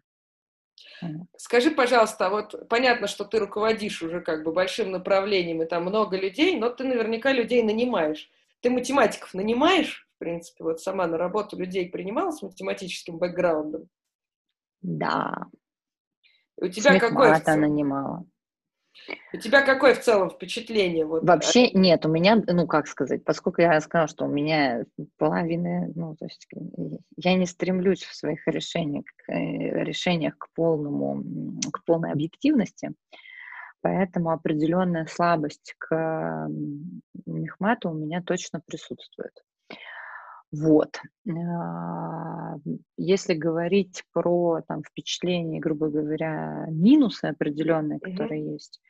Скажи, пожалуйста, вот понятно, что ты руководишь уже как бы большим направлением, и там много людей, но ты наверняка людей нанимаешь. Ты математиков нанимаешь, в принципе, вот сама на работу людей принимала с математическим бэкграундом? Да. у тебя какое? нанимала. У тебя какое в целом впечатление? Вот, Вообще а? нет, у меня, ну как сказать, поскольку я сказала, что у меня половина, ну то есть я не стремлюсь в своих решениях, э, решениях к полному, к полной объективности, поэтому определенная слабость к мехмату у меня точно присутствует. Вот. А, если говорить про там, впечатления, грубо говоря, минусы определенные, mm-hmm. которые есть,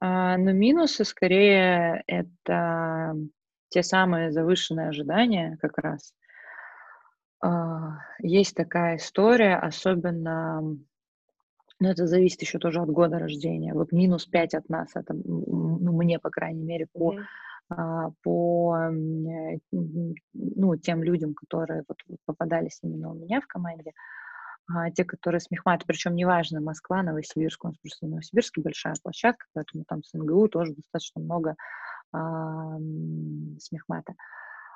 а, но минусы скорее это те самые завышенные ожидания как раз. А, есть такая история, особенно, ну это зависит еще тоже от года рождения. Вот минус 5 от нас, это ну, мне, по крайней мере, по mm-hmm по э, ну, тем людям, которые вот попадались именно у меня в команде, а те, которые с Мехмат, причем неважно, Москва, Новосибирск, у нас просто в Новосибирске большая площадка, поэтому там с НГУ тоже достаточно много а, с Мехмата.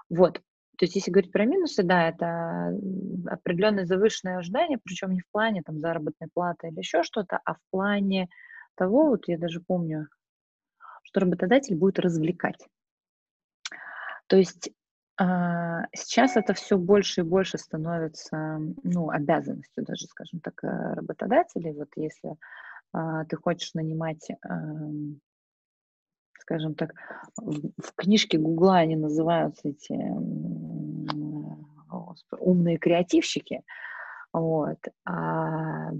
Вот, то есть если говорить про минусы, да, это определенное завышенное ожидание, причем не в плане там заработной платы или еще что-то, а в плане того, вот я даже помню, что работодатель будет развлекать. То есть а, сейчас это все больше и больше становится, ну, обязанностью даже, скажем так, э, работодателей. Вот если а, ты хочешь нанимать, скажем так, в книжке Гугла они называются эти умные креативщики, вот, а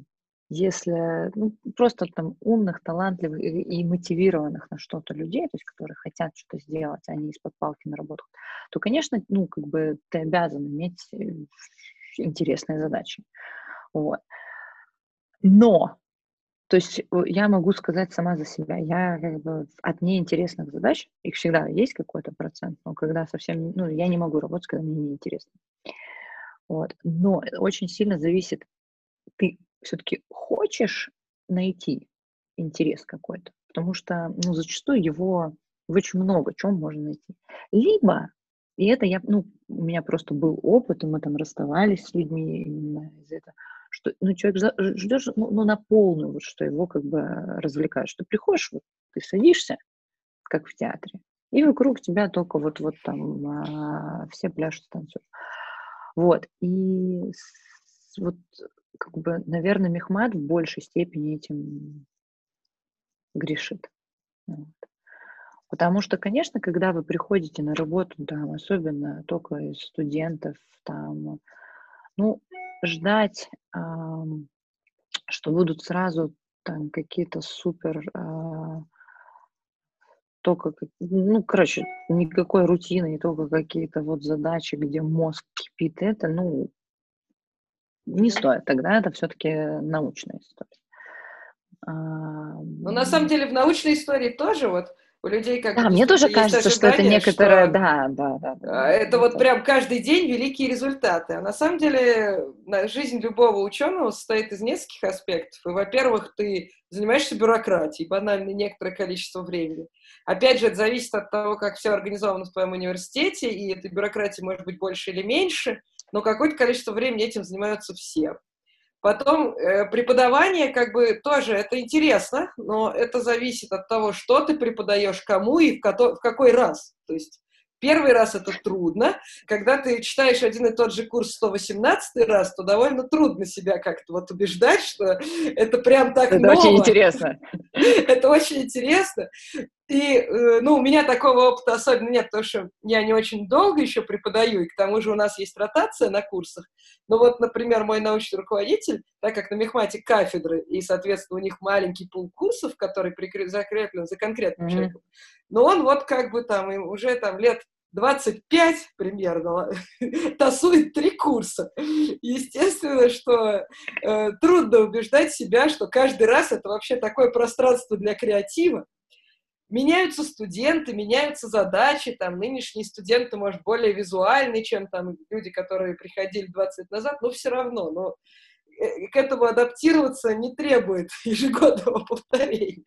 если ну, просто там умных, талантливых и, мотивированных на что-то людей, то есть которые хотят что-то сделать, а из-под палки на работу, то, конечно, ну, как бы ты обязан иметь э, интересные задачи. Вот. Но, то есть я могу сказать сама за себя, я как бы от неинтересных задач, их всегда есть какой-то процент, но когда совсем, ну, я не могу работать, когда мне неинтересно. Вот. Но очень сильно зависит, ты все-таки хочешь найти интерес какой-то, потому что ну, зачастую его очень много, чем можно найти. Либо И это я, ну, у меня просто был опыт, и мы там расставались с людьми именно из этого, что, ну, человек ждешь, ну, ну, на полную, вот, что его как бы развлекаешь. Ты приходишь, вот, ты садишься, как в театре, и вокруг тебя только вот, вот там а, все пляшут, танцуют. Вот, и вот, как бы, наверное, Мехмат в большей степени этим грешит. Вот. Потому что, конечно, когда вы приходите на работу, там, особенно только из студентов, там, ну, ждать, эм, что будут сразу там какие-то супер, э, только, ну, короче, никакой рутины, и только какие-то вот задачи, где мозг кипит, это, ну, не стоит. Тогда это все-таки научная история. Но на самом деле в научной истории тоже вот у людей как Да, мне тоже кажется, что это некоторое, что да, да, да. А, это вот прям каждый день великие результаты. А на самом деле жизнь любого ученого состоит из нескольких аспектов. И, во-первых, ты занимаешься бюрократией, банально некоторое количество времени. Опять же, это зависит от того, как все организовано в твоем университете, и этой бюрократии может быть больше или меньше, но какое-то количество времени этим занимаются все. Потом э, преподавание, как бы, тоже это интересно, но это зависит от того, что ты преподаешь кому и в, в какой раз. То есть первый раз это трудно. Когда ты читаешь один и тот же курс 118 раз, то довольно трудно себя как-то вот убеждать, что это прям так Это ново. очень интересно. Это очень интересно. И, э, ну, у меня такого опыта особенно нет, потому что я не очень долго еще преподаю, и к тому же у нас есть ротация на курсах. Но вот, например, мой научный руководитель, так как на мехмате кафедры, и, соответственно, у них маленький пул курсов, который закреплен за конкретным mm-hmm. человеком, но он вот как бы там уже там лет 25 примерно тасует три курса. Естественно, что э, трудно убеждать себя, что каждый раз это вообще такое пространство для креатива, меняются студенты, меняются задачи, там, нынешние студенты, может, более визуальные, чем там люди, которые приходили 20 лет назад, но все равно, но э, к этому адаптироваться не требует ежегодного повторения.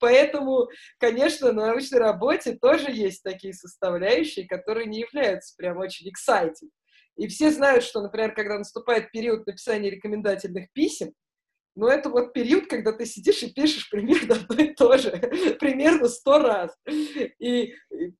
Поэтому, конечно, на научной работе тоже есть такие составляющие, которые не являются прям очень exciting. И все знают, что, например, когда наступает период написания рекомендательных писем, но это вот период, когда ты сидишь и пишешь примерно одно и то же, примерно сто раз. И,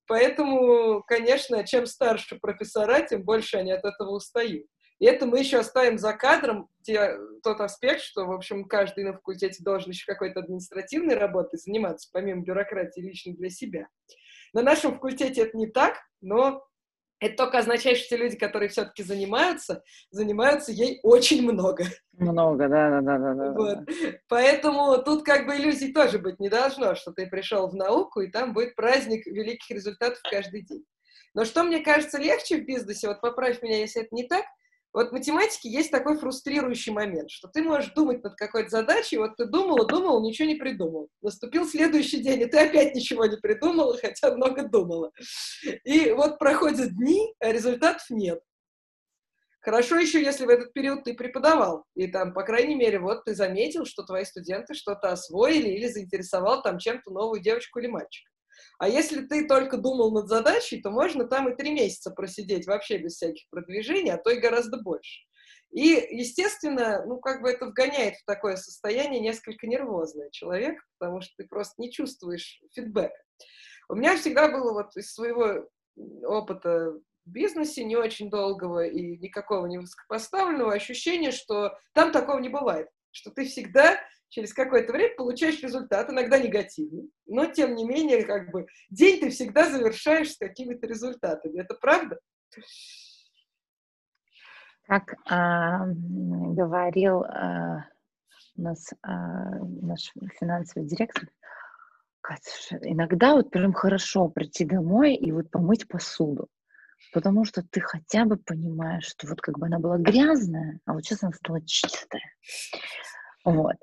поэтому, конечно, чем старше профессора, тем больше они от этого устают. И это мы еще оставим за кадром те, тот аспект, что, в общем, каждый на факультете должен еще какой-то административной работой заниматься, помимо бюрократии лично для себя. На нашем факультете это не так, но это только означает, что те люди, которые все-таки занимаются, занимаются ей очень много. Много, да, да, да, да. Вот. Поэтому тут как бы иллюзий тоже быть не должно, что ты пришел в науку, и там будет праздник великих результатов каждый день. Но что мне кажется легче в бизнесе, вот поправь меня, если это не так, вот в математике есть такой фрустрирующий момент, что ты можешь думать над какой-то задачей, вот ты думала, думала, ничего не придумал. Наступил следующий день, и ты опять ничего не придумала, хотя много думала. И вот проходят дни, а результатов нет. Хорошо еще, если в этот период ты преподавал, и там, по крайней мере, вот ты заметил, что твои студенты что-то освоили или заинтересовал там чем-то новую девочку или мальчика. А если ты только думал над задачей, то можно там и три месяца просидеть вообще без всяких продвижений, а то и гораздо больше. И, естественно, ну, как бы это вгоняет в такое состояние несколько нервозное человека, потому что ты просто не чувствуешь фидбэка. У меня всегда было вот из своего опыта в бизнесе не очень долгого и никакого не высокопоставленного ощущения, что там такого не бывает, что ты всегда через какое-то время получаешь результат, иногда негативный, но тем не менее, как бы, день ты всегда завершаешь с какими-то результатами. Это правда? Как а, говорил а, нас а, наш финансовый директор, иногда вот прям хорошо прийти домой и вот помыть посуду. Потому что ты хотя бы понимаешь, что вот как бы она была грязная, а вот сейчас она стала чистая. Вот.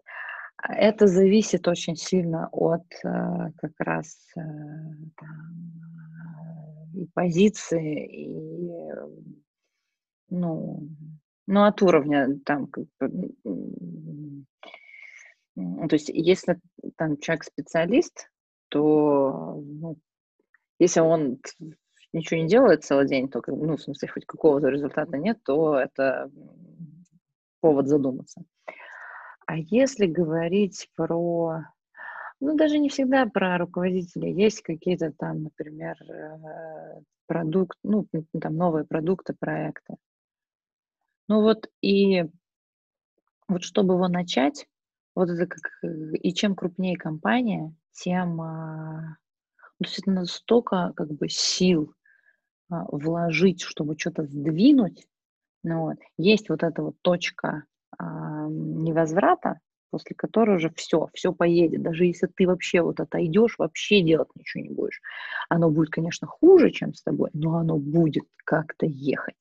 Это зависит очень сильно от э, как раз э, там, и позиции, и ну, ну, от уровня там, как бы, то есть, если там человек специалист, то ну, если он ничего не делает целый день, только, ну, в смысле, хоть какого-то результата нет, то это повод задуматься. А если говорить про, ну, даже не всегда про руководителей, есть какие-то там, например, э, продукт, ну, там новые продукты, проекты. Ну вот и вот чтобы его начать, вот это как, и чем крупнее компания, тем, ну, то есть как бы сил вложить, чтобы что-то сдвинуть, ну, вот. Есть вот эта вот точка а, невозврата, после которой уже все, все поедет. Даже если ты вообще вот отойдешь, вообще делать ничего не будешь. Оно будет, конечно, хуже, чем с тобой, но оно будет как-то ехать.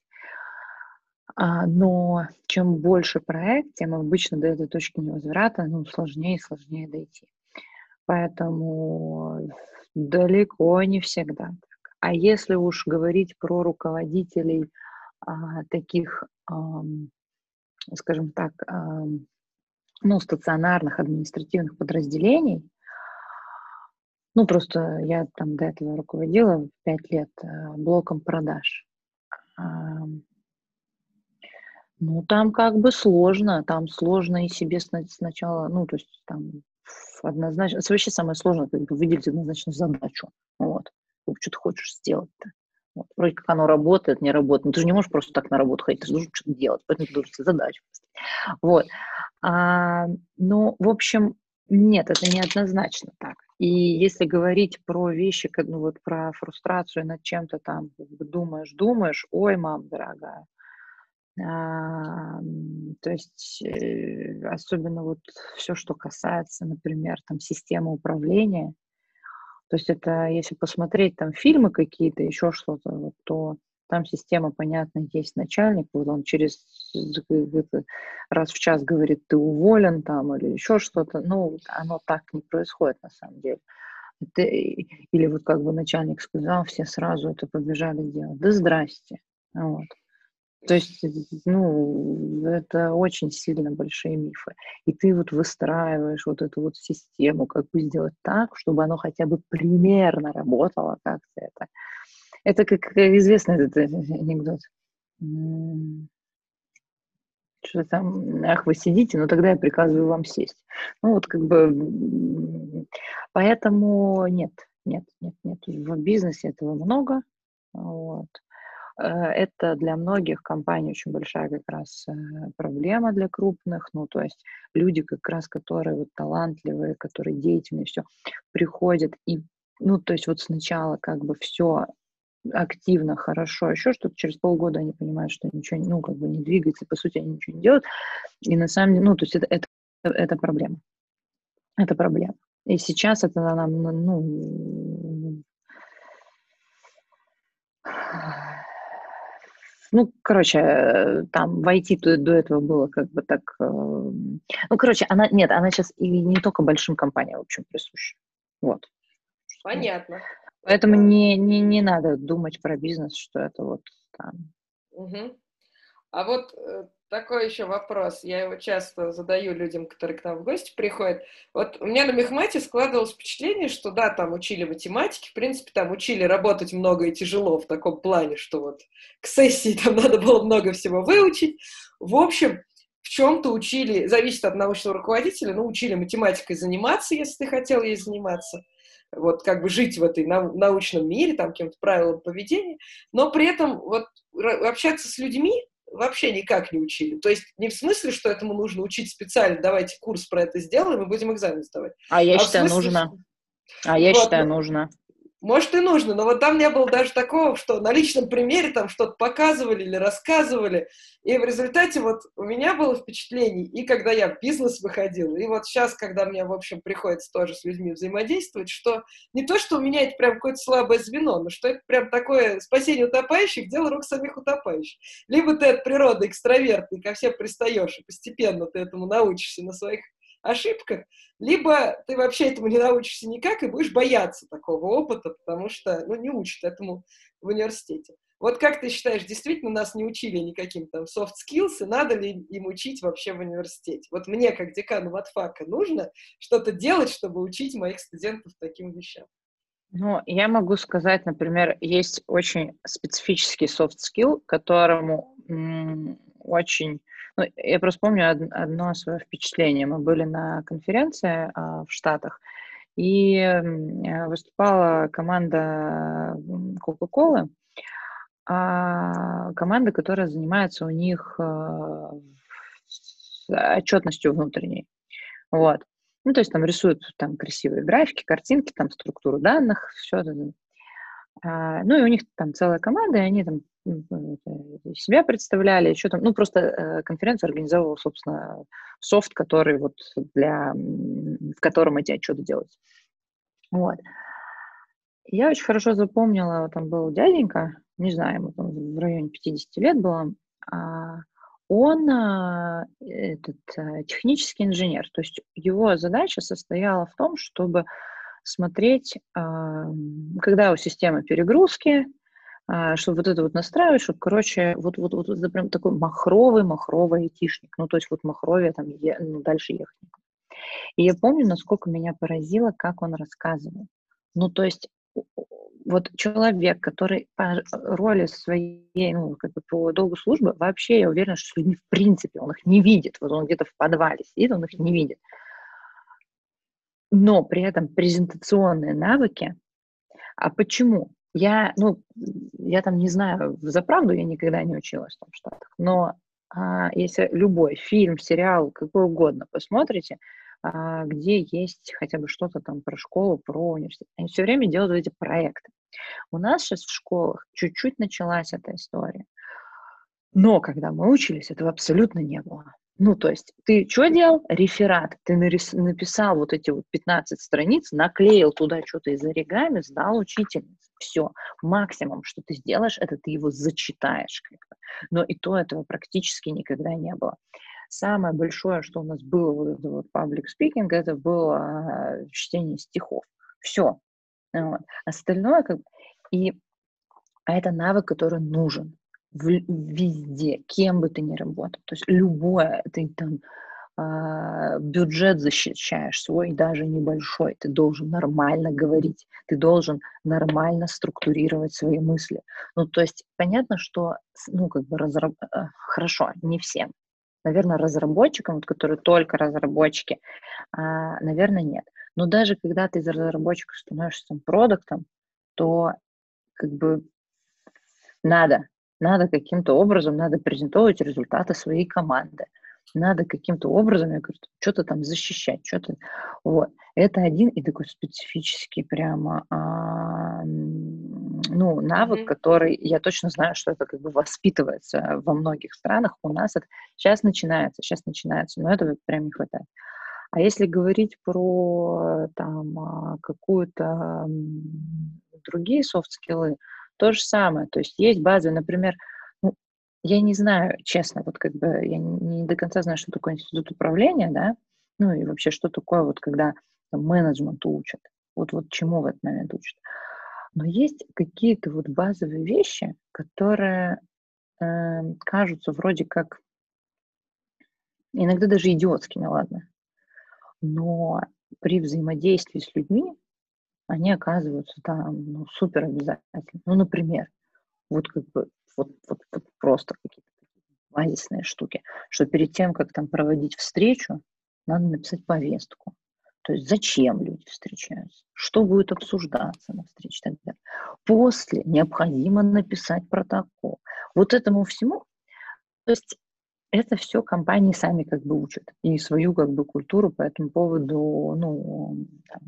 А, но чем больше проект, тем обычно до этой точки невозврата ну, сложнее и сложнее дойти. Поэтому далеко не всегда так. А если уж говорить про руководителей а, таких, скажем так, ну, стационарных административных подразделений, ну, просто я там до этого руководила пять лет а, блоком продаж. Ну, там как бы сложно, там сложно и себе сначала, ну, то есть там однозначно, это вообще самое сложное, как бы выделить однозначно задачу, вот, что ты хочешь сделать-то. Вот. Вроде как оно работает, не работает. Но ты же не можешь просто так на работу ходить, ты должен что-то делать, поэтому ты должен себе задачу Вот. А, ну, в общем, нет, это не однозначно так. И если говорить про вещи, как, ну вот про фрустрацию над чем-то там думаешь, думаешь, ой, мам дорогая, а, то есть э, особенно вот все, что касается, например, там системы управления, то есть это, если посмотреть там фильмы какие-то, еще что-то, вот, то там система, понятно, есть начальник, вот он через раз в час говорит, ты уволен там или еще что-то, ну, оно так не происходит на самом деле. Это, или вот как бы начальник сказал, все сразу это побежали делать. Да здрасте. Вот. То есть, ну, это очень сильно большие мифы. И ты вот выстраиваешь вот эту вот систему, как бы сделать так, чтобы оно хотя бы примерно работало как-то это. Это как известный этот анекдот. Что там, ах, вы сидите, но тогда я приказываю вам сесть. Ну, вот как бы, поэтому нет, нет, нет, нет. В бизнесе этого много, вот. Э, это для многих компаний очень большая как раз э, проблема для крупных, ну, то есть люди как раз, которые вот талантливые, которые деятельные, все, приходят и, ну, то есть вот сначала как бы все активно, хорошо, еще что-то, через полгода они понимают, что ничего, ну, как бы не двигается, по сути, они ничего не делают, и на самом деле, ну, то есть это, это, это проблема, это проблема. И сейчас это нам, ну, ну, короче, э, там войти до, до этого было как бы так... Э, ну, короче, она... Нет, она сейчас и не только большим компаниям, в общем, присуща. Вот. Понятно. Поэтому не, не, не надо думать про бизнес, что это вот там... Угу. А вот э, такой еще вопрос. Я его часто задаю людям, которые к нам в гости приходят. Вот у меня на Мехмате складывалось впечатление, что да, там учили математики, в принципе, там учили работать много и тяжело в таком плане, что вот к сессии там надо было много всего выучить. В общем, в чем-то учили, зависит от научного руководителя, но учили математикой заниматься, если ты хотел ей заниматься вот как бы жить в этой научном мире, там, каким-то правилам поведения, но при этом вот общаться с людьми, вообще никак не учили. То есть не в смысле, что этому нужно учить специально, давайте курс про это сделаем и будем экзамен сдавать. А я а считаю, смысле, нужно. А я вот, считаю, ну, нужно. Может, и нужно, но вот там не было даже такого, что на личном примере там что-то показывали или рассказывали. И в результате вот у меня было впечатление, и когда я в бизнес выходила, и вот сейчас, когда мне, в общем, приходится тоже с людьми взаимодействовать, что не то, что у меня это прям какое-то слабое звено, но что это прям такое спасение утопающих, дело рук самих утопающих. Либо ты от природы экстравертный, ко всем пристаешь, и постепенно ты этому научишься на своих ошибках, либо ты вообще этому не научишься никак и будешь бояться такого опыта, потому что, ну, не учат этому в университете. Вот как ты считаешь, действительно нас не учили никаким там soft skills, и надо ли им учить вообще в университете? Вот мне, как декану матфака, нужно что-то делать, чтобы учить моих студентов таким вещам. Ну, я могу сказать, например, есть очень специфический soft skill, которому очень... Ну, я просто помню од- одно свое впечатление. Мы были на конференции а, в Штатах, и м, выступала команда Coca-Cola, а, команда, которая занимается у них а, отчетностью внутренней. Вот. Ну, то есть там рисуют там красивые графики, картинки, там структуру данных, все ну, и у них там целая команда, и они там себя представляли, что там, ну, просто э, конференцию организовывал, собственно, софт, который вот для, в котором эти отчеты делаются. Вот. Я очень хорошо запомнила, там был дяденька, не знаю, ему там в районе 50 лет было, а, он а, этот, а, технический инженер, то есть его задача состояла в том, чтобы смотреть, когда у системы перегрузки, чтобы вот это вот настраивать, чтобы, короче, вот, вот, вот это прям такой махровый, махровый айтишник, ну, то есть вот махровее там е, ну, дальше ехать. И я помню, насколько меня поразило, как он рассказывал. Ну, то есть вот человек, который по роли своей, ну, как бы по долгу службы, вообще, я уверена, что с в принципе, он их не видит. Вот он где-то в подвале сидит, он их не видит. Но при этом презентационные навыки, а почему? Я, ну, я там не знаю, за правду я никогда не училась там в Штатах, но а, если любой фильм, сериал, какой угодно посмотрите, а, где есть хотя бы что-то там про школу, про университет. Они все время делают эти проекты. У нас сейчас в школах чуть-чуть началась эта история. Но когда мы учились, этого абсолютно не было. Ну, то есть ты что делал? Реферат. Ты нарис... написал вот эти вот 15 страниц, наклеил туда что-то из оригами, сдал учительнице. Все. Максимум, что ты сделаешь, это ты его зачитаешь. Как бы. Но и то этого практически никогда не было. Самое большое, что у нас было, вот это вот public speaking, это было э, чтение стихов. Все. Вот. Остальное как и а это навык, который нужен в, везде, кем бы ты ни работал. То есть любое, ты там э, бюджет защищаешь свой, даже небольшой, ты должен нормально говорить, ты должен нормально структурировать свои мысли. Ну, то есть понятно, что, ну, как бы разраб... Э, хорошо, не всем, наверное, разработчикам, вот, которые только разработчики, а, наверное, нет. Но даже когда ты из разработчика становишься там продуктом, то как бы надо, надо каким-то образом, надо презентовать результаты своей команды. Надо каким-то образом, я говорю, что-то там защищать, что-то. Вот. Это один и такой специфический прямо а, ну, навык, mm-hmm. который я точно знаю, что это как бы воспитывается во многих странах. У нас это сейчас начинается, сейчас начинается, но этого прям не хватает. А если говорить про там а, какую-то другие софт-скиллы, то же самое. То есть есть базы, например, ну, я не знаю, честно, вот как бы я не до конца знаю, что такое институт управления, да, ну и вообще, что такое вот когда там, менеджменту учат, вот, вот чему в этот момент учат. Но есть какие-то вот базовые вещи, которые э, кажутся вроде как иногда даже идиотскими, ладно. Но при взаимодействии с людьми они оказываются там ну, супер обязательны. Ну, например, вот как бы вот, вот, вот просто какие-то базисные штуки, что перед тем, как там проводить встречу, надо написать повестку. То есть зачем люди встречаются, что будет обсуждаться на встрече и так далее. После необходимо написать протокол. Вот этому всему, то есть это все компании сами как бы учат и свою как бы культуру по этому поводу, ну, там,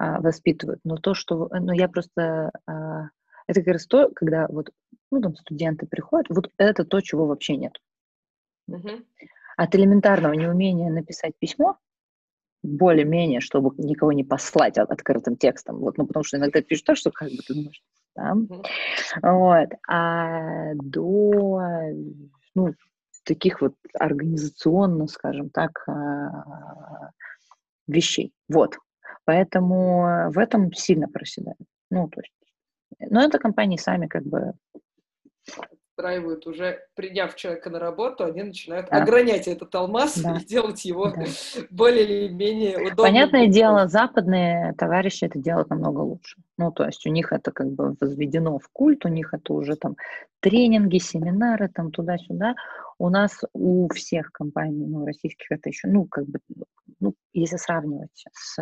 а, воспитывают. Но то, что, ну, я просто, а, это как раз то, когда вот, ну, там студенты приходят, вот это то, чего вообще нет. Угу. От элементарного неумения написать письмо более-менее, чтобы никого не послать от, открытым текстом. Вот, ну, потому что иногда пишут так, что как бы ты думаешь, да? Mm-hmm. Вот. А до, ну, таких вот организационно, скажем так, а, вещей. Вот. Поэтому в этом сильно проседают. Ну, то есть, но это компании сами как бы устраивают уже, приняв человека на работу, они начинают да. огранять этот алмаз да. и делать его да. более или менее удобным. Понятное дело, западные товарищи это делают намного лучше. Ну, то есть у них это как бы возведено в культ, у них это уже там тренинги, семинары, там туда-сюда. У нас у всех компаний, ну, российских это еще, ну, как бы, ну, если сравнивать с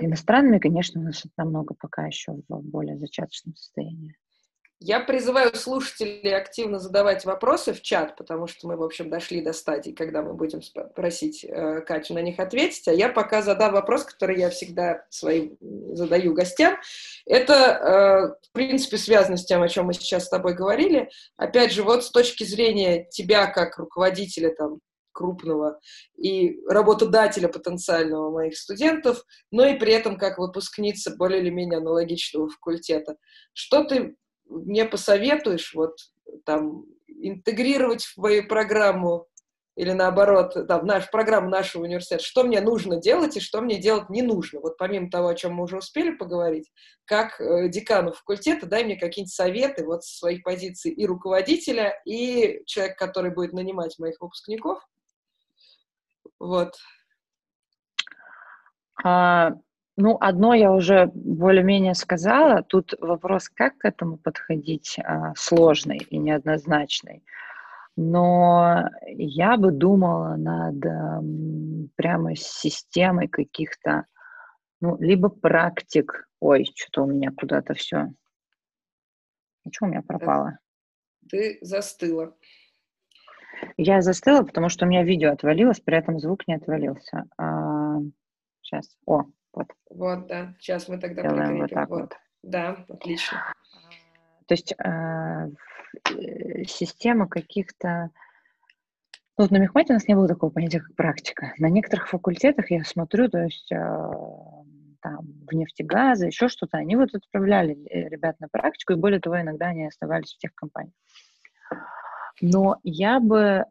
Иностранными, конечно, у нас намного пока еще в более зачаточном состоянии. Я призываю слушателей активно задавать вопросы в чат, потому что мы, в общем, дошли до стадии, когда мы будем просить э, Катю на них ответить. А я пока задам вопрос, который я всегда своим задаю гостям. Это, э, в принципе, связано с тем, о чем мы сейчас с тобой говорили. Опять же, вот с точки зрения тебя как руководителя там, крупного и работодателя потенциального моих студентов, но и при этом как выпускница более или менее аналогичного факультета. Что ты мне посоветуешь вот там интегрировать в мою программу или наоборот, там, в нашу программу нашего университета, что мне нужно делать и что мне делать не нужно. Вот помимо того, о чем мы уже успели поговорить, как э, декану факультета, дай мне какие-нибудь советы вот с своих позиций и руководителя, и человек, который будет нанимать моих выпускников, вот. А, ну, одно я уже более-менее сказала. Тут вопрос, как к этому подходить, а, сложный и неоднозначный. Но я бы думала над а, прямо системой каких-то, ну, либо практик. Ой, что-то у меня куда-то все. Что у меня пропало? Ты застыла. Я застыла, потому что у меня видео отвалилось, при этом звук не отвалился. А, сейчас. О, вот. Вот, да. Сейчас мы тогда Делаем вот так вот. вот. Да, отлично. То есть э, система каких-то... Ну, вот на мехмате у нас не было такого понятия, как практика. На некоторых факультетах я смотрю, то есть э, там в нефтегазы, еще что-то, они вот отправляли э, ребят на практику, и более того, иногда они оставались в тех компаниях. Но я бы,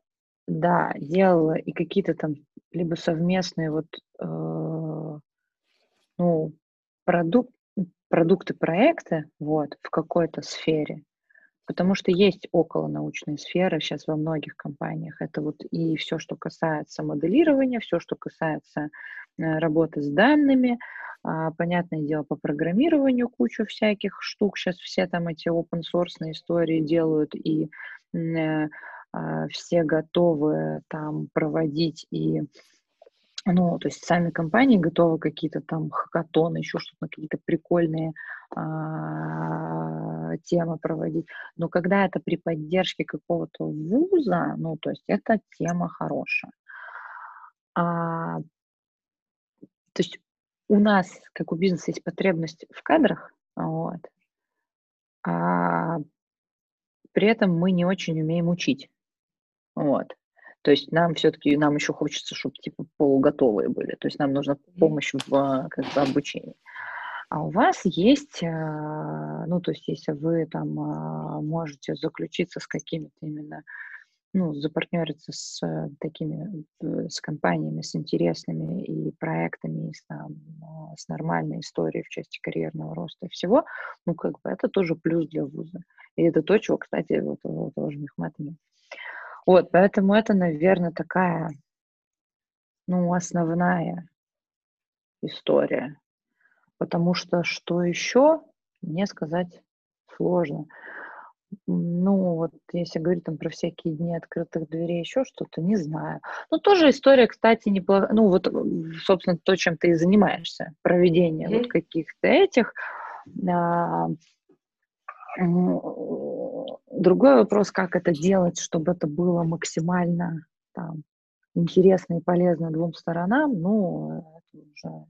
да, делала и какие-то там либо совместные вот, э, ну, продукт, продукты, проекты, вот, в какой-то сфере, потому что есть около научные сферы сейчас во многих компаниях. Это вот и все, что касается моделирования, все, что касается э, работы с данными, а, понятное дело, по программированию кучу всяких штук. Сейчас все там эти open source истории делают, и э, а, все готовы там проводить и ну, то есть сами компании готовы какие-то там хакатоны, еще что-то, какие-то прикольные а, темы проводить. Но когда это при поддержке какого-то вуза, ну, то есть это тема хорошая. А, то есть у нас, как у бизнеса, есть потребность в кадрах, вот, а при этом мы не очень умеем учить. Вот. То есть нам все-таки, нам еще хочется, чтобы типа полуготовые были. То есть нам нужна помощь в как бы, обучении. А у вас есть, а, ну, то есть если вы там а, можете заключиться с какими-то именно ну, запартнериться с э, такими, э, с компаниями, с интересными и проектами, и с, там, а, с нормальной историей в части карьерного роста и всего, ну, как бы это тоже плюс для вуза. И это то, чего, кстати, вот у того же Мехмата нет. Вот, поэтому это, наверное, такая, ну, основная история. Потому что что еще, мне сказать сложно ну, вот если говорить там про всякие дни открытых дверей, еще что-то, не знаю. Ну, тоже история, кстати, неплохая. Ну, вот, собственно, то, чем ты и занимаешься, проведение mm-hmm. вот каких-то этих. А, другой вопрос, как это делать, чтобы это было максимально там, интересно и полезно двум сторонам, ну, это уже...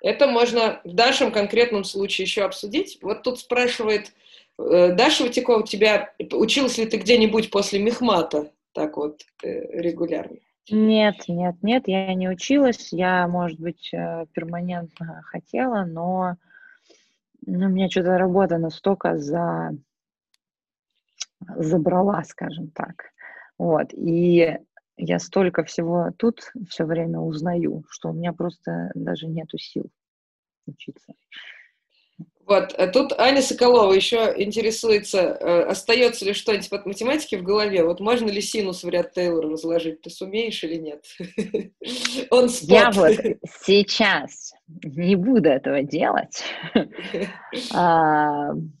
Это можно в нашем конкретном случае еще обсудить. Вот тут спрашивает Э, Даша Ватякова, тебя училась ли ты где-нибудь после мехмата так вот э, регулярно? Нет, нет, нет, я не училась. Я, может быть, э, перманентно хотела, но ну, меня что-то работа настолько за... забрала, скажем так. Вот. И я столько всего тут все время узнаю, что у меня просто даже нету сил учиться. Вот, а тут Аня Соколова еще интересуется, э, остается ли что-нибудь от математики в голове? Вот можно ли синус в ряд Тейлора разложить? Ты сумеешь или нет? Он Я вот сейчас не буду этого делать.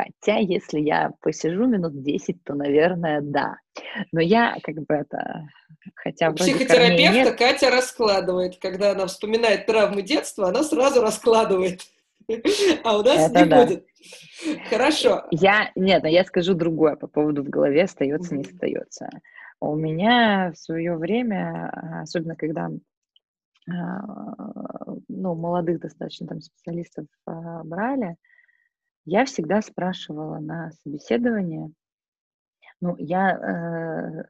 А, хотя, если я посижу минут 10, то, наверное, да. Но я как бы это... Хотя Психотерапевта Катя раскладывает. Когда она вспоминает травмы детства, она сразу раскладывает. А у нас Это не да. будет. Хорошо. Я, нет, но я скажу другое по поводу в голове остается, не остается. У меня в свое время, особенно когда а, ну, молодых достаточно там специалистов а, брали, я всегда спрашивала на собеседование, ну, я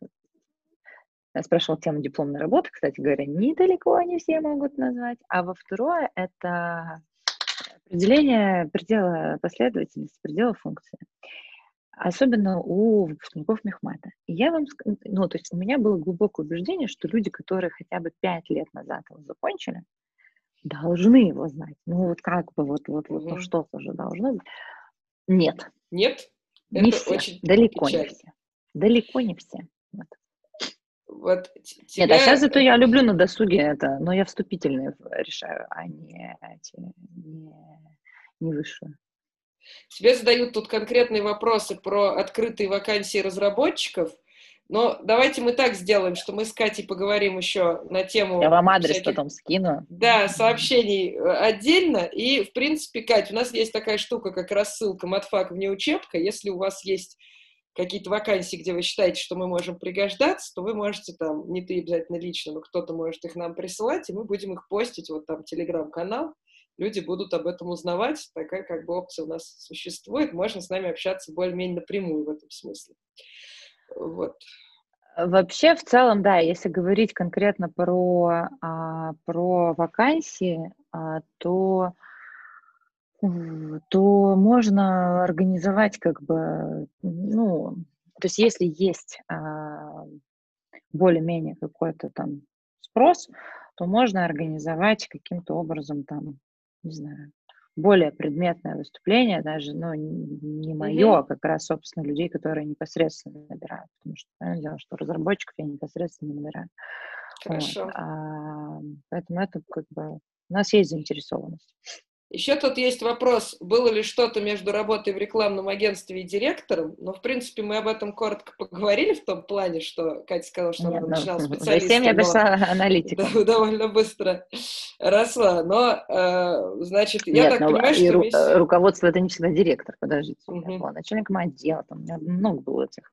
э, спрашивала тему дипломной работы, кстати говоря, недалеко не все могут назвать, а во второе это Определение предела последовательности, предела функции. Особенно у выпускников мехмата. И я вам, ну, то есть у меня было глубокое убеждение, что люди, которые хотя бы пять лет назад его закончили, должны его знать. Ну, вот как бы, вот, вот, вот, ну, что-то же должно быть. Нет. Нет? Не Это все. Очень Далеко печально. не все. Далеко не все. Вот. Вот тебя... Нет, а сейчас зато я люблю на досуге это, но я вступительные решаю, а не, не, не высшую. Тебе задают тут конкретные вопросы про открытые вакансии разработчиков, но давайте мы так сделаем, что мы с Катей поговорим еще на тему... Я вам адрес всяких, потом скину. Да, сообщений э, отдельно. И, в принципе, Кать, у нас есть такая штука, как рассылка матфак вне учебка. Если у вас есть какие-то вакансии, где вы считаете, что мы можем пригождаться, то вы можете там, не ты обязательно лично, но кто-то может их нам присылать, и мы будем их постить, вот там телеграм-канал, люди будут об этом узнавать, такая как бы опция у нас существует, можно с нами общаться более-менее напрямую в этом смысле. Вот. Вообще, в целом, да, если говорить конкретно про, а, про вакансии, а, то то можно организовать как бы, ну, то есть если есть а, более-менее какой-то там спрос, то можно организовать каким-то образом там, не знаю, более предметное выступление, даже, ну, не мое, mm-hmm. а как раз, собственно, людей, которые непосредственно набирают. Потому что, понятное дело, что разработчиков я непосредственно не набираю. Хорошо. Вот. А, поэтому это как бы... У нас есть заинтересованность. Еще тут есть вопрос, было ли что-то между работой в рекламном агентстве и директором, но, в принципе, мы об этом коротко поговорили в том плане, что Катя сказала, что Нет, она ну, начинала специалистом. Затем я пришла аналитиком. Да, довольно быстро росла, но, э, значит, я Нет, так ну, понимаю, что... Ру- весь... Руководство это не всегда директор, подождите. Угу. Я была начальником отдела, там у меня много было этих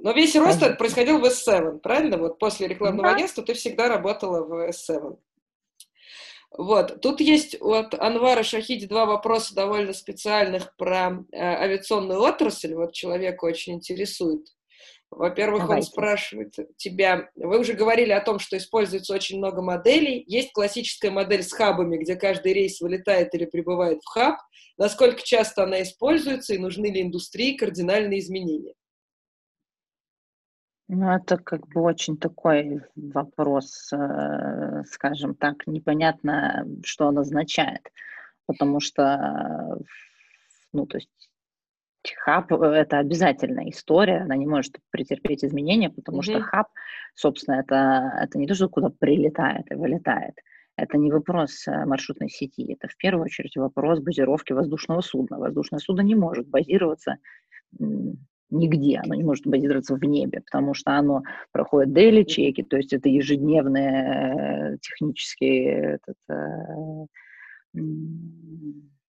но весь рост происходил в S7, правильно? Вот после рекламного да. агентства ты всегда работала в S7. Вот. Тут есть от Анвара Шахиди два вопроса довольно специальных про э, авиационную отрасль. Вот человека очень интересует. Во-первых, он спрашивает тебя, вы уже говорили о том, что используется очень много моделей. Есть классическая модель с хабами, где каждый рейс вылетает или прибывает в хаб. Насколько часто она используется и нужны ли индустрии кардинальные изменения? Ну, это как бы очень такой вопрос, э, скажем так, непонятно, что он означает, потому что, ну, то есть хаб – это обязательная история, она не может претерпеть изменения, потому mm-hmm. что хаб, собственно, это, это не то, что куда прилетает и вылетает, это не вопрос э, маршрутной сети, это в первую очередь вопрос базировки воздушного судна. Воздушное судно не может базироваться нигде, оно не может базироваться в небе, потому что оно проходит daily чеки, то есть это ежедневные э, технические этот, э,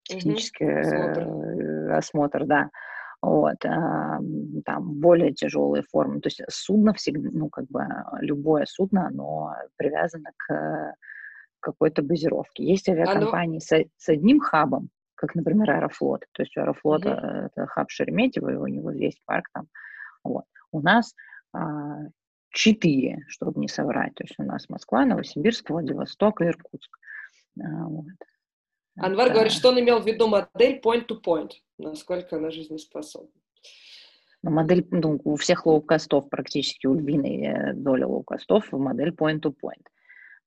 технический mm-hmm. осмотр. да. Вот, там более тяжелые формы. То есть судно всегда, ну, как бы любое судно, оно привязано к какой-то базировке. Есть авиакомпании Оно... с, с одним хабом, как, например, Аэрофлот. То есть у Аэрофлота mm-hmm. это хаб Шереметьево, и у него есть парк там. Вот. У нас а, четыре, чтобы не соврать. То есть у нас Москва, Новосибирск, Владивосток и Иркутск. А, вот. Анвар это... говорит, что он имел в виду модель point-to-point, насколько она жизнеспособна. Ну, модель, ну, у всех лоукостов практически, у львиной э, доли лоукостов модель point-to-point.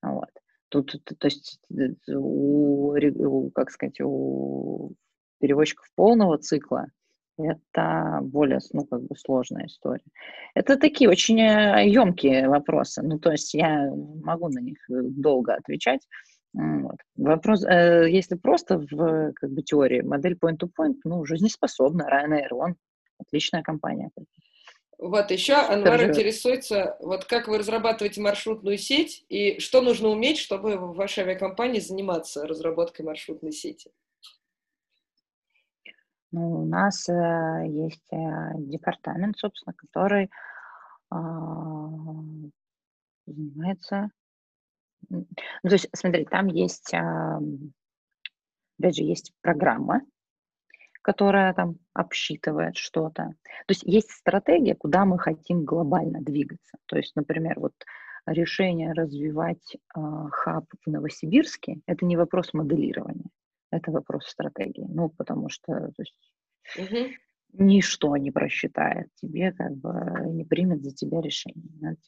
Вот. Тут, то есть, у, у, как сказать, у перевозчиков полного цикла это более, ну, как бы сложная история. Это такие очень емкие вопросы. Ну, то есть я могу на них долго отвечать. Вот. Вопрос, э, если просто в как бы, теории модель point-to-point, ну, жизнеспособна, Ryanair, он отличная компания. Вот еще Анвар Скажи. интересуется, вот как вы разрабатываете маршрутную сеть и что нужно уметь, чтобы в вашей авиакомпании заниматься разработкой маршрутной сети? Ну, у нас э, есть э, департамент, собственно, который э, занимается ну, то есть, смотри, там есть, опять же, есть программа, которая там обсчитывает что-то. То есть есть стратегия, куда мы хотим глобально двигаться. То есть, например, вот решение развивать э, хаб в Новосибирске – это не вопрос моделирования, это вопрос стратегии. Ну, потому что то есть, угу. ничто не просчитает тебе, как бы не примет за тебя решение. Надо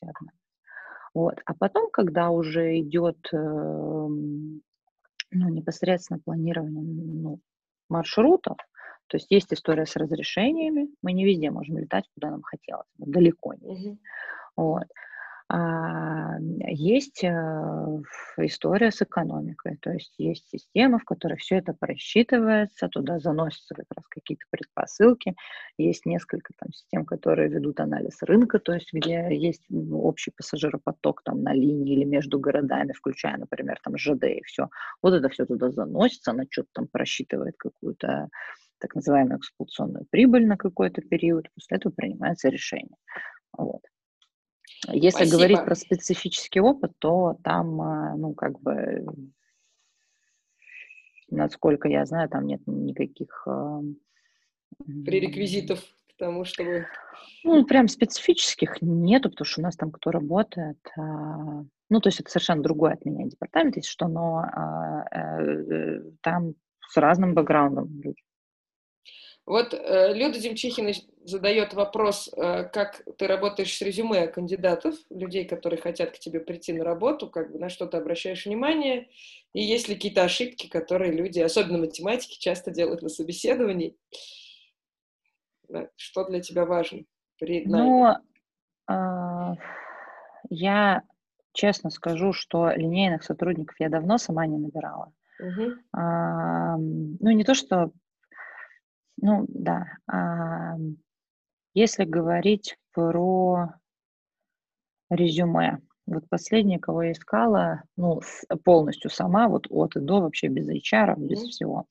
вот. А потом, когда уже идет э, ну, непосредственно планирование ну, маршрутов, то есть есть история с разрешениями, мы не везде можем летать, куда нам хотелось, далеко не. Вот. А, есть э, история с экономикой, то есть есть система, в которой все это просчитывается, туда заносятся как раз какие-то предпосылки, есть несколько там систем, которые ведут анализ рынка, то есть где есть ну, общий пассажиропоток там на линии или между городами, включая, например, там ЖД и все. Вот это все туда заносится, она что-то там просчитывает какую-то так называемую эксплуатационную прибыль на какой-то период, после этого принимается решение. Вот. Если Спасибо. говорить про специфический опыт, то там, а, ну, как бы, насколько я знаю, там нет никаких... А, Пререквизитов к тому, чтобы... Ну, прям специфических нету, потому что у нас там кто работает, а, ну, то есть это совершенно другой от меня департамент, если что, но э, там с разным бэкграундом люди. Вот э, Люда Демчихина задает вопрос, э, как ты работаешь с резюме кандидатов, людей, которые хотят к тебе прийти на работу, как бы на что ты обращаешь внимание, и есть ли какие-то ошибки, которые люди, особенно математики, часто делают на собеседовании. Что для тебя важно при Ну, э, я честно скажу, что линейных сотрудников я давно сама не набирала. Угу. А, ну, не то, что ну да. А, если говорить про резюме, вот последнее, кого я искала, ну, полностью сама, вот от и до, вообще без HR, без mm-hmm. всего.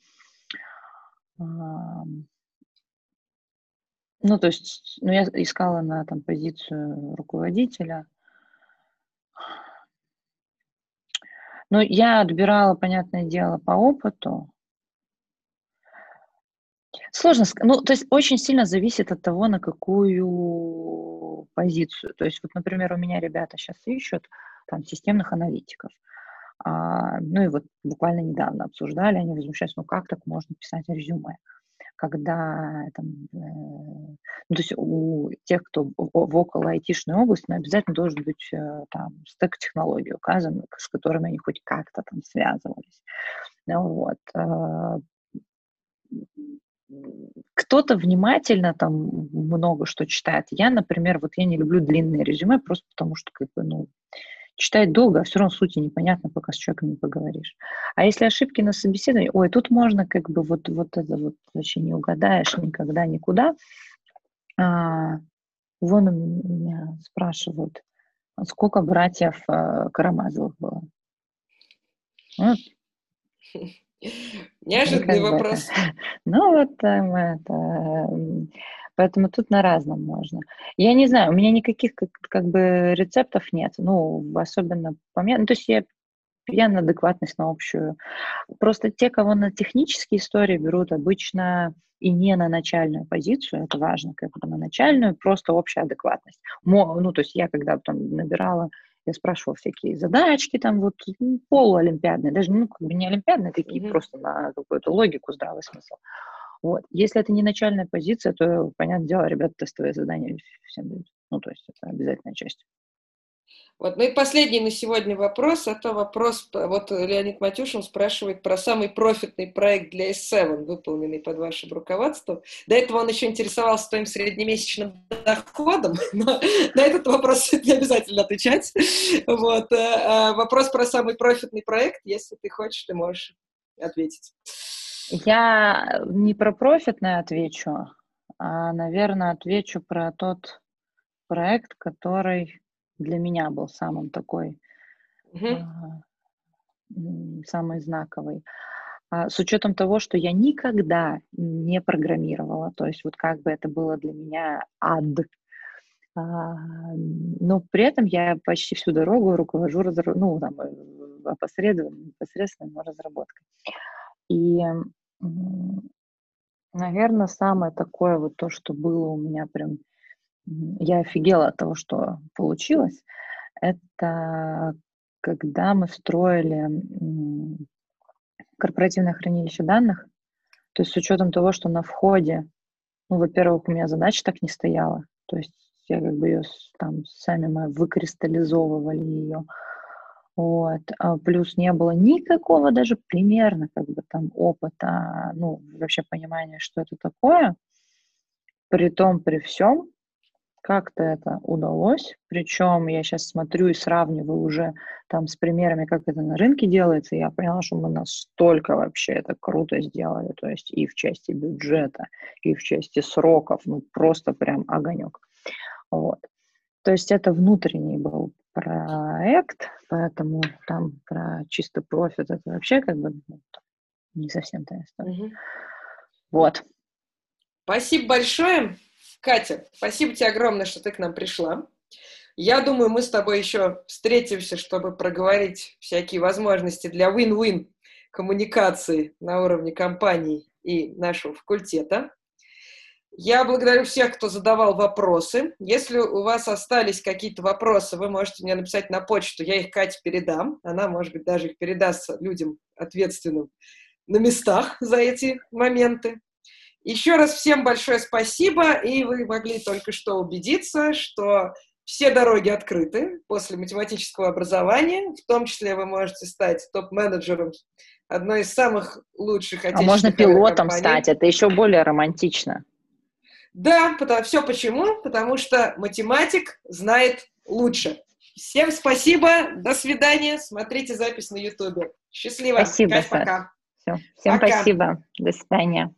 Ну, то есть, ну, я искала на там позицию руководителя. Ну, я отбирала, понятное дело, по опыту, Сложно сказать. Ну, то есть очень сильно зависит от того, на какую позицию. То есть вот, например, у меня ребята сейчас ищут там системных аналитиков. А, ну и вот буквально недавно обсуждали, они возмущаются, ну как так можно писать резюме? когда там, э, ну, то есть у тех, кто в, в около айтишной области, ну, обязательно должен быть э, там стек технологий указан, с которыми они хоть как-то там связывались. Ну, вот. Э, кто-то внимательно там много что читает. Я, например, вот я не люблю длинные резюме, просто потому что, как бы, ну, читать долго, а все равно сути непонятно, пока с человеком не поговоришь. А если ошибки на собеседовании, ой, тут можно как бы вот, вот это вот вообще не угадаешь никогда, никуда. А, вон у меня спрашивают, сколько братьев а, Карамазовых было? Вот. Неожиданный ну, вопрос. Ну, вот там это... Поэтому тут на разном можно. Я не знаю, у меня никаких как, как бы рецептов нет. Ну, особенно по мне. Ну, то есть я я на адекватность, на общую. Просто те, кого на технические истории берут обычно и не на начальную позицию, это важно, как бы на начальную, просто общая адекватность. Ну, то есть я когда потом набирала я спрашивала всякие задачки, там вот ну, полуолимпиадные, даже ну, как бы не олимпиадные, такие mm-hmm. просто на какую-то логику, здравый смысл. Вот. Если это не начальная позиция, то, понятное дело, ребята тестовые задания всем дают. Ну, то есть это обязательная часть. Вот. Ну и последний на сегодня вопрос, это вопрос, вот Леонид Матюшин спрашивает про самый профитный проект для S7, выполненный под вашим руководством. До этого он еще интересовался твоим среднемесячным доходом, но на этот вопрос не обязательно отвечать. Вот. Э, э, вопрос про самый профитный проект, если ты хочешь, ты можешь ответить. Я не про профитное отвечу, а, наверное, отвечу про тот проект, который для меня был самым такой, uh самый знаковый. А, с учетом того, что я никогда не программировала, то есть вот как бы это было для меня ад, а, но при этом я почти всю дорогу руковожу, разра... ну, там, э, опосредованно, непосредственно разработкой. И, наверное, самое такое вот то, что было у меня прям я офигела от того, что получилось. Это когда мы строили корпоративное хранилище данных, то есть с учетом того, что на входе, ну, во-первых, у меня задача так не стояла, то есть я как бы ее там сами мы выкристаллизовывали ее, вот, а плюс не было никакого даже примерно как бы там опыта, ну, вообще понимания, что это такое, при том, при всем, как-то это удалось, причем я сейчас смотрю и сравниваю уже там с примерами, как это на рынке делается, и я поняла, что мы настолько вообще это круто сделали, то есть и в части бюджета, и в части сроков, ну просто прям огонек. Вот. То есть это внутренний был проект, поэтому там про чисто профит это вообще как бы ну, не совсем та история. Угу. Вот. Спасибо большое. Катя, спасибо тебе огромное, что ты к нам пришла. Я думаю, мы с тобой еще встретимся, чтобы проговорить всякие возможности для win-win коммуникации на уровне компании и нашего факультета. Я благодарю всех, кто задавал вопросы. Если у вас остались какие-то вопросы, вы можете мне написать на почту, я их Кате передам. Она, может быть, даже их передаст людям ответственным на местах за эти моменты. Еще раз всем большое спасибо, и вы могли только что убедиться, что все дороги открыты после математического образования, в том числе вы можете стать топ-менеджером одной из самых лучших А можно пилотом компаний. стать, это еще более романтично. Да, потому, все почему? Потому что математик знает лучше. Всем спасибо, до свидания, смотрите запись на ютубе. Счастливо. Спасибо, Кать, пока. Все. Всем пока. спасибо, до свидания.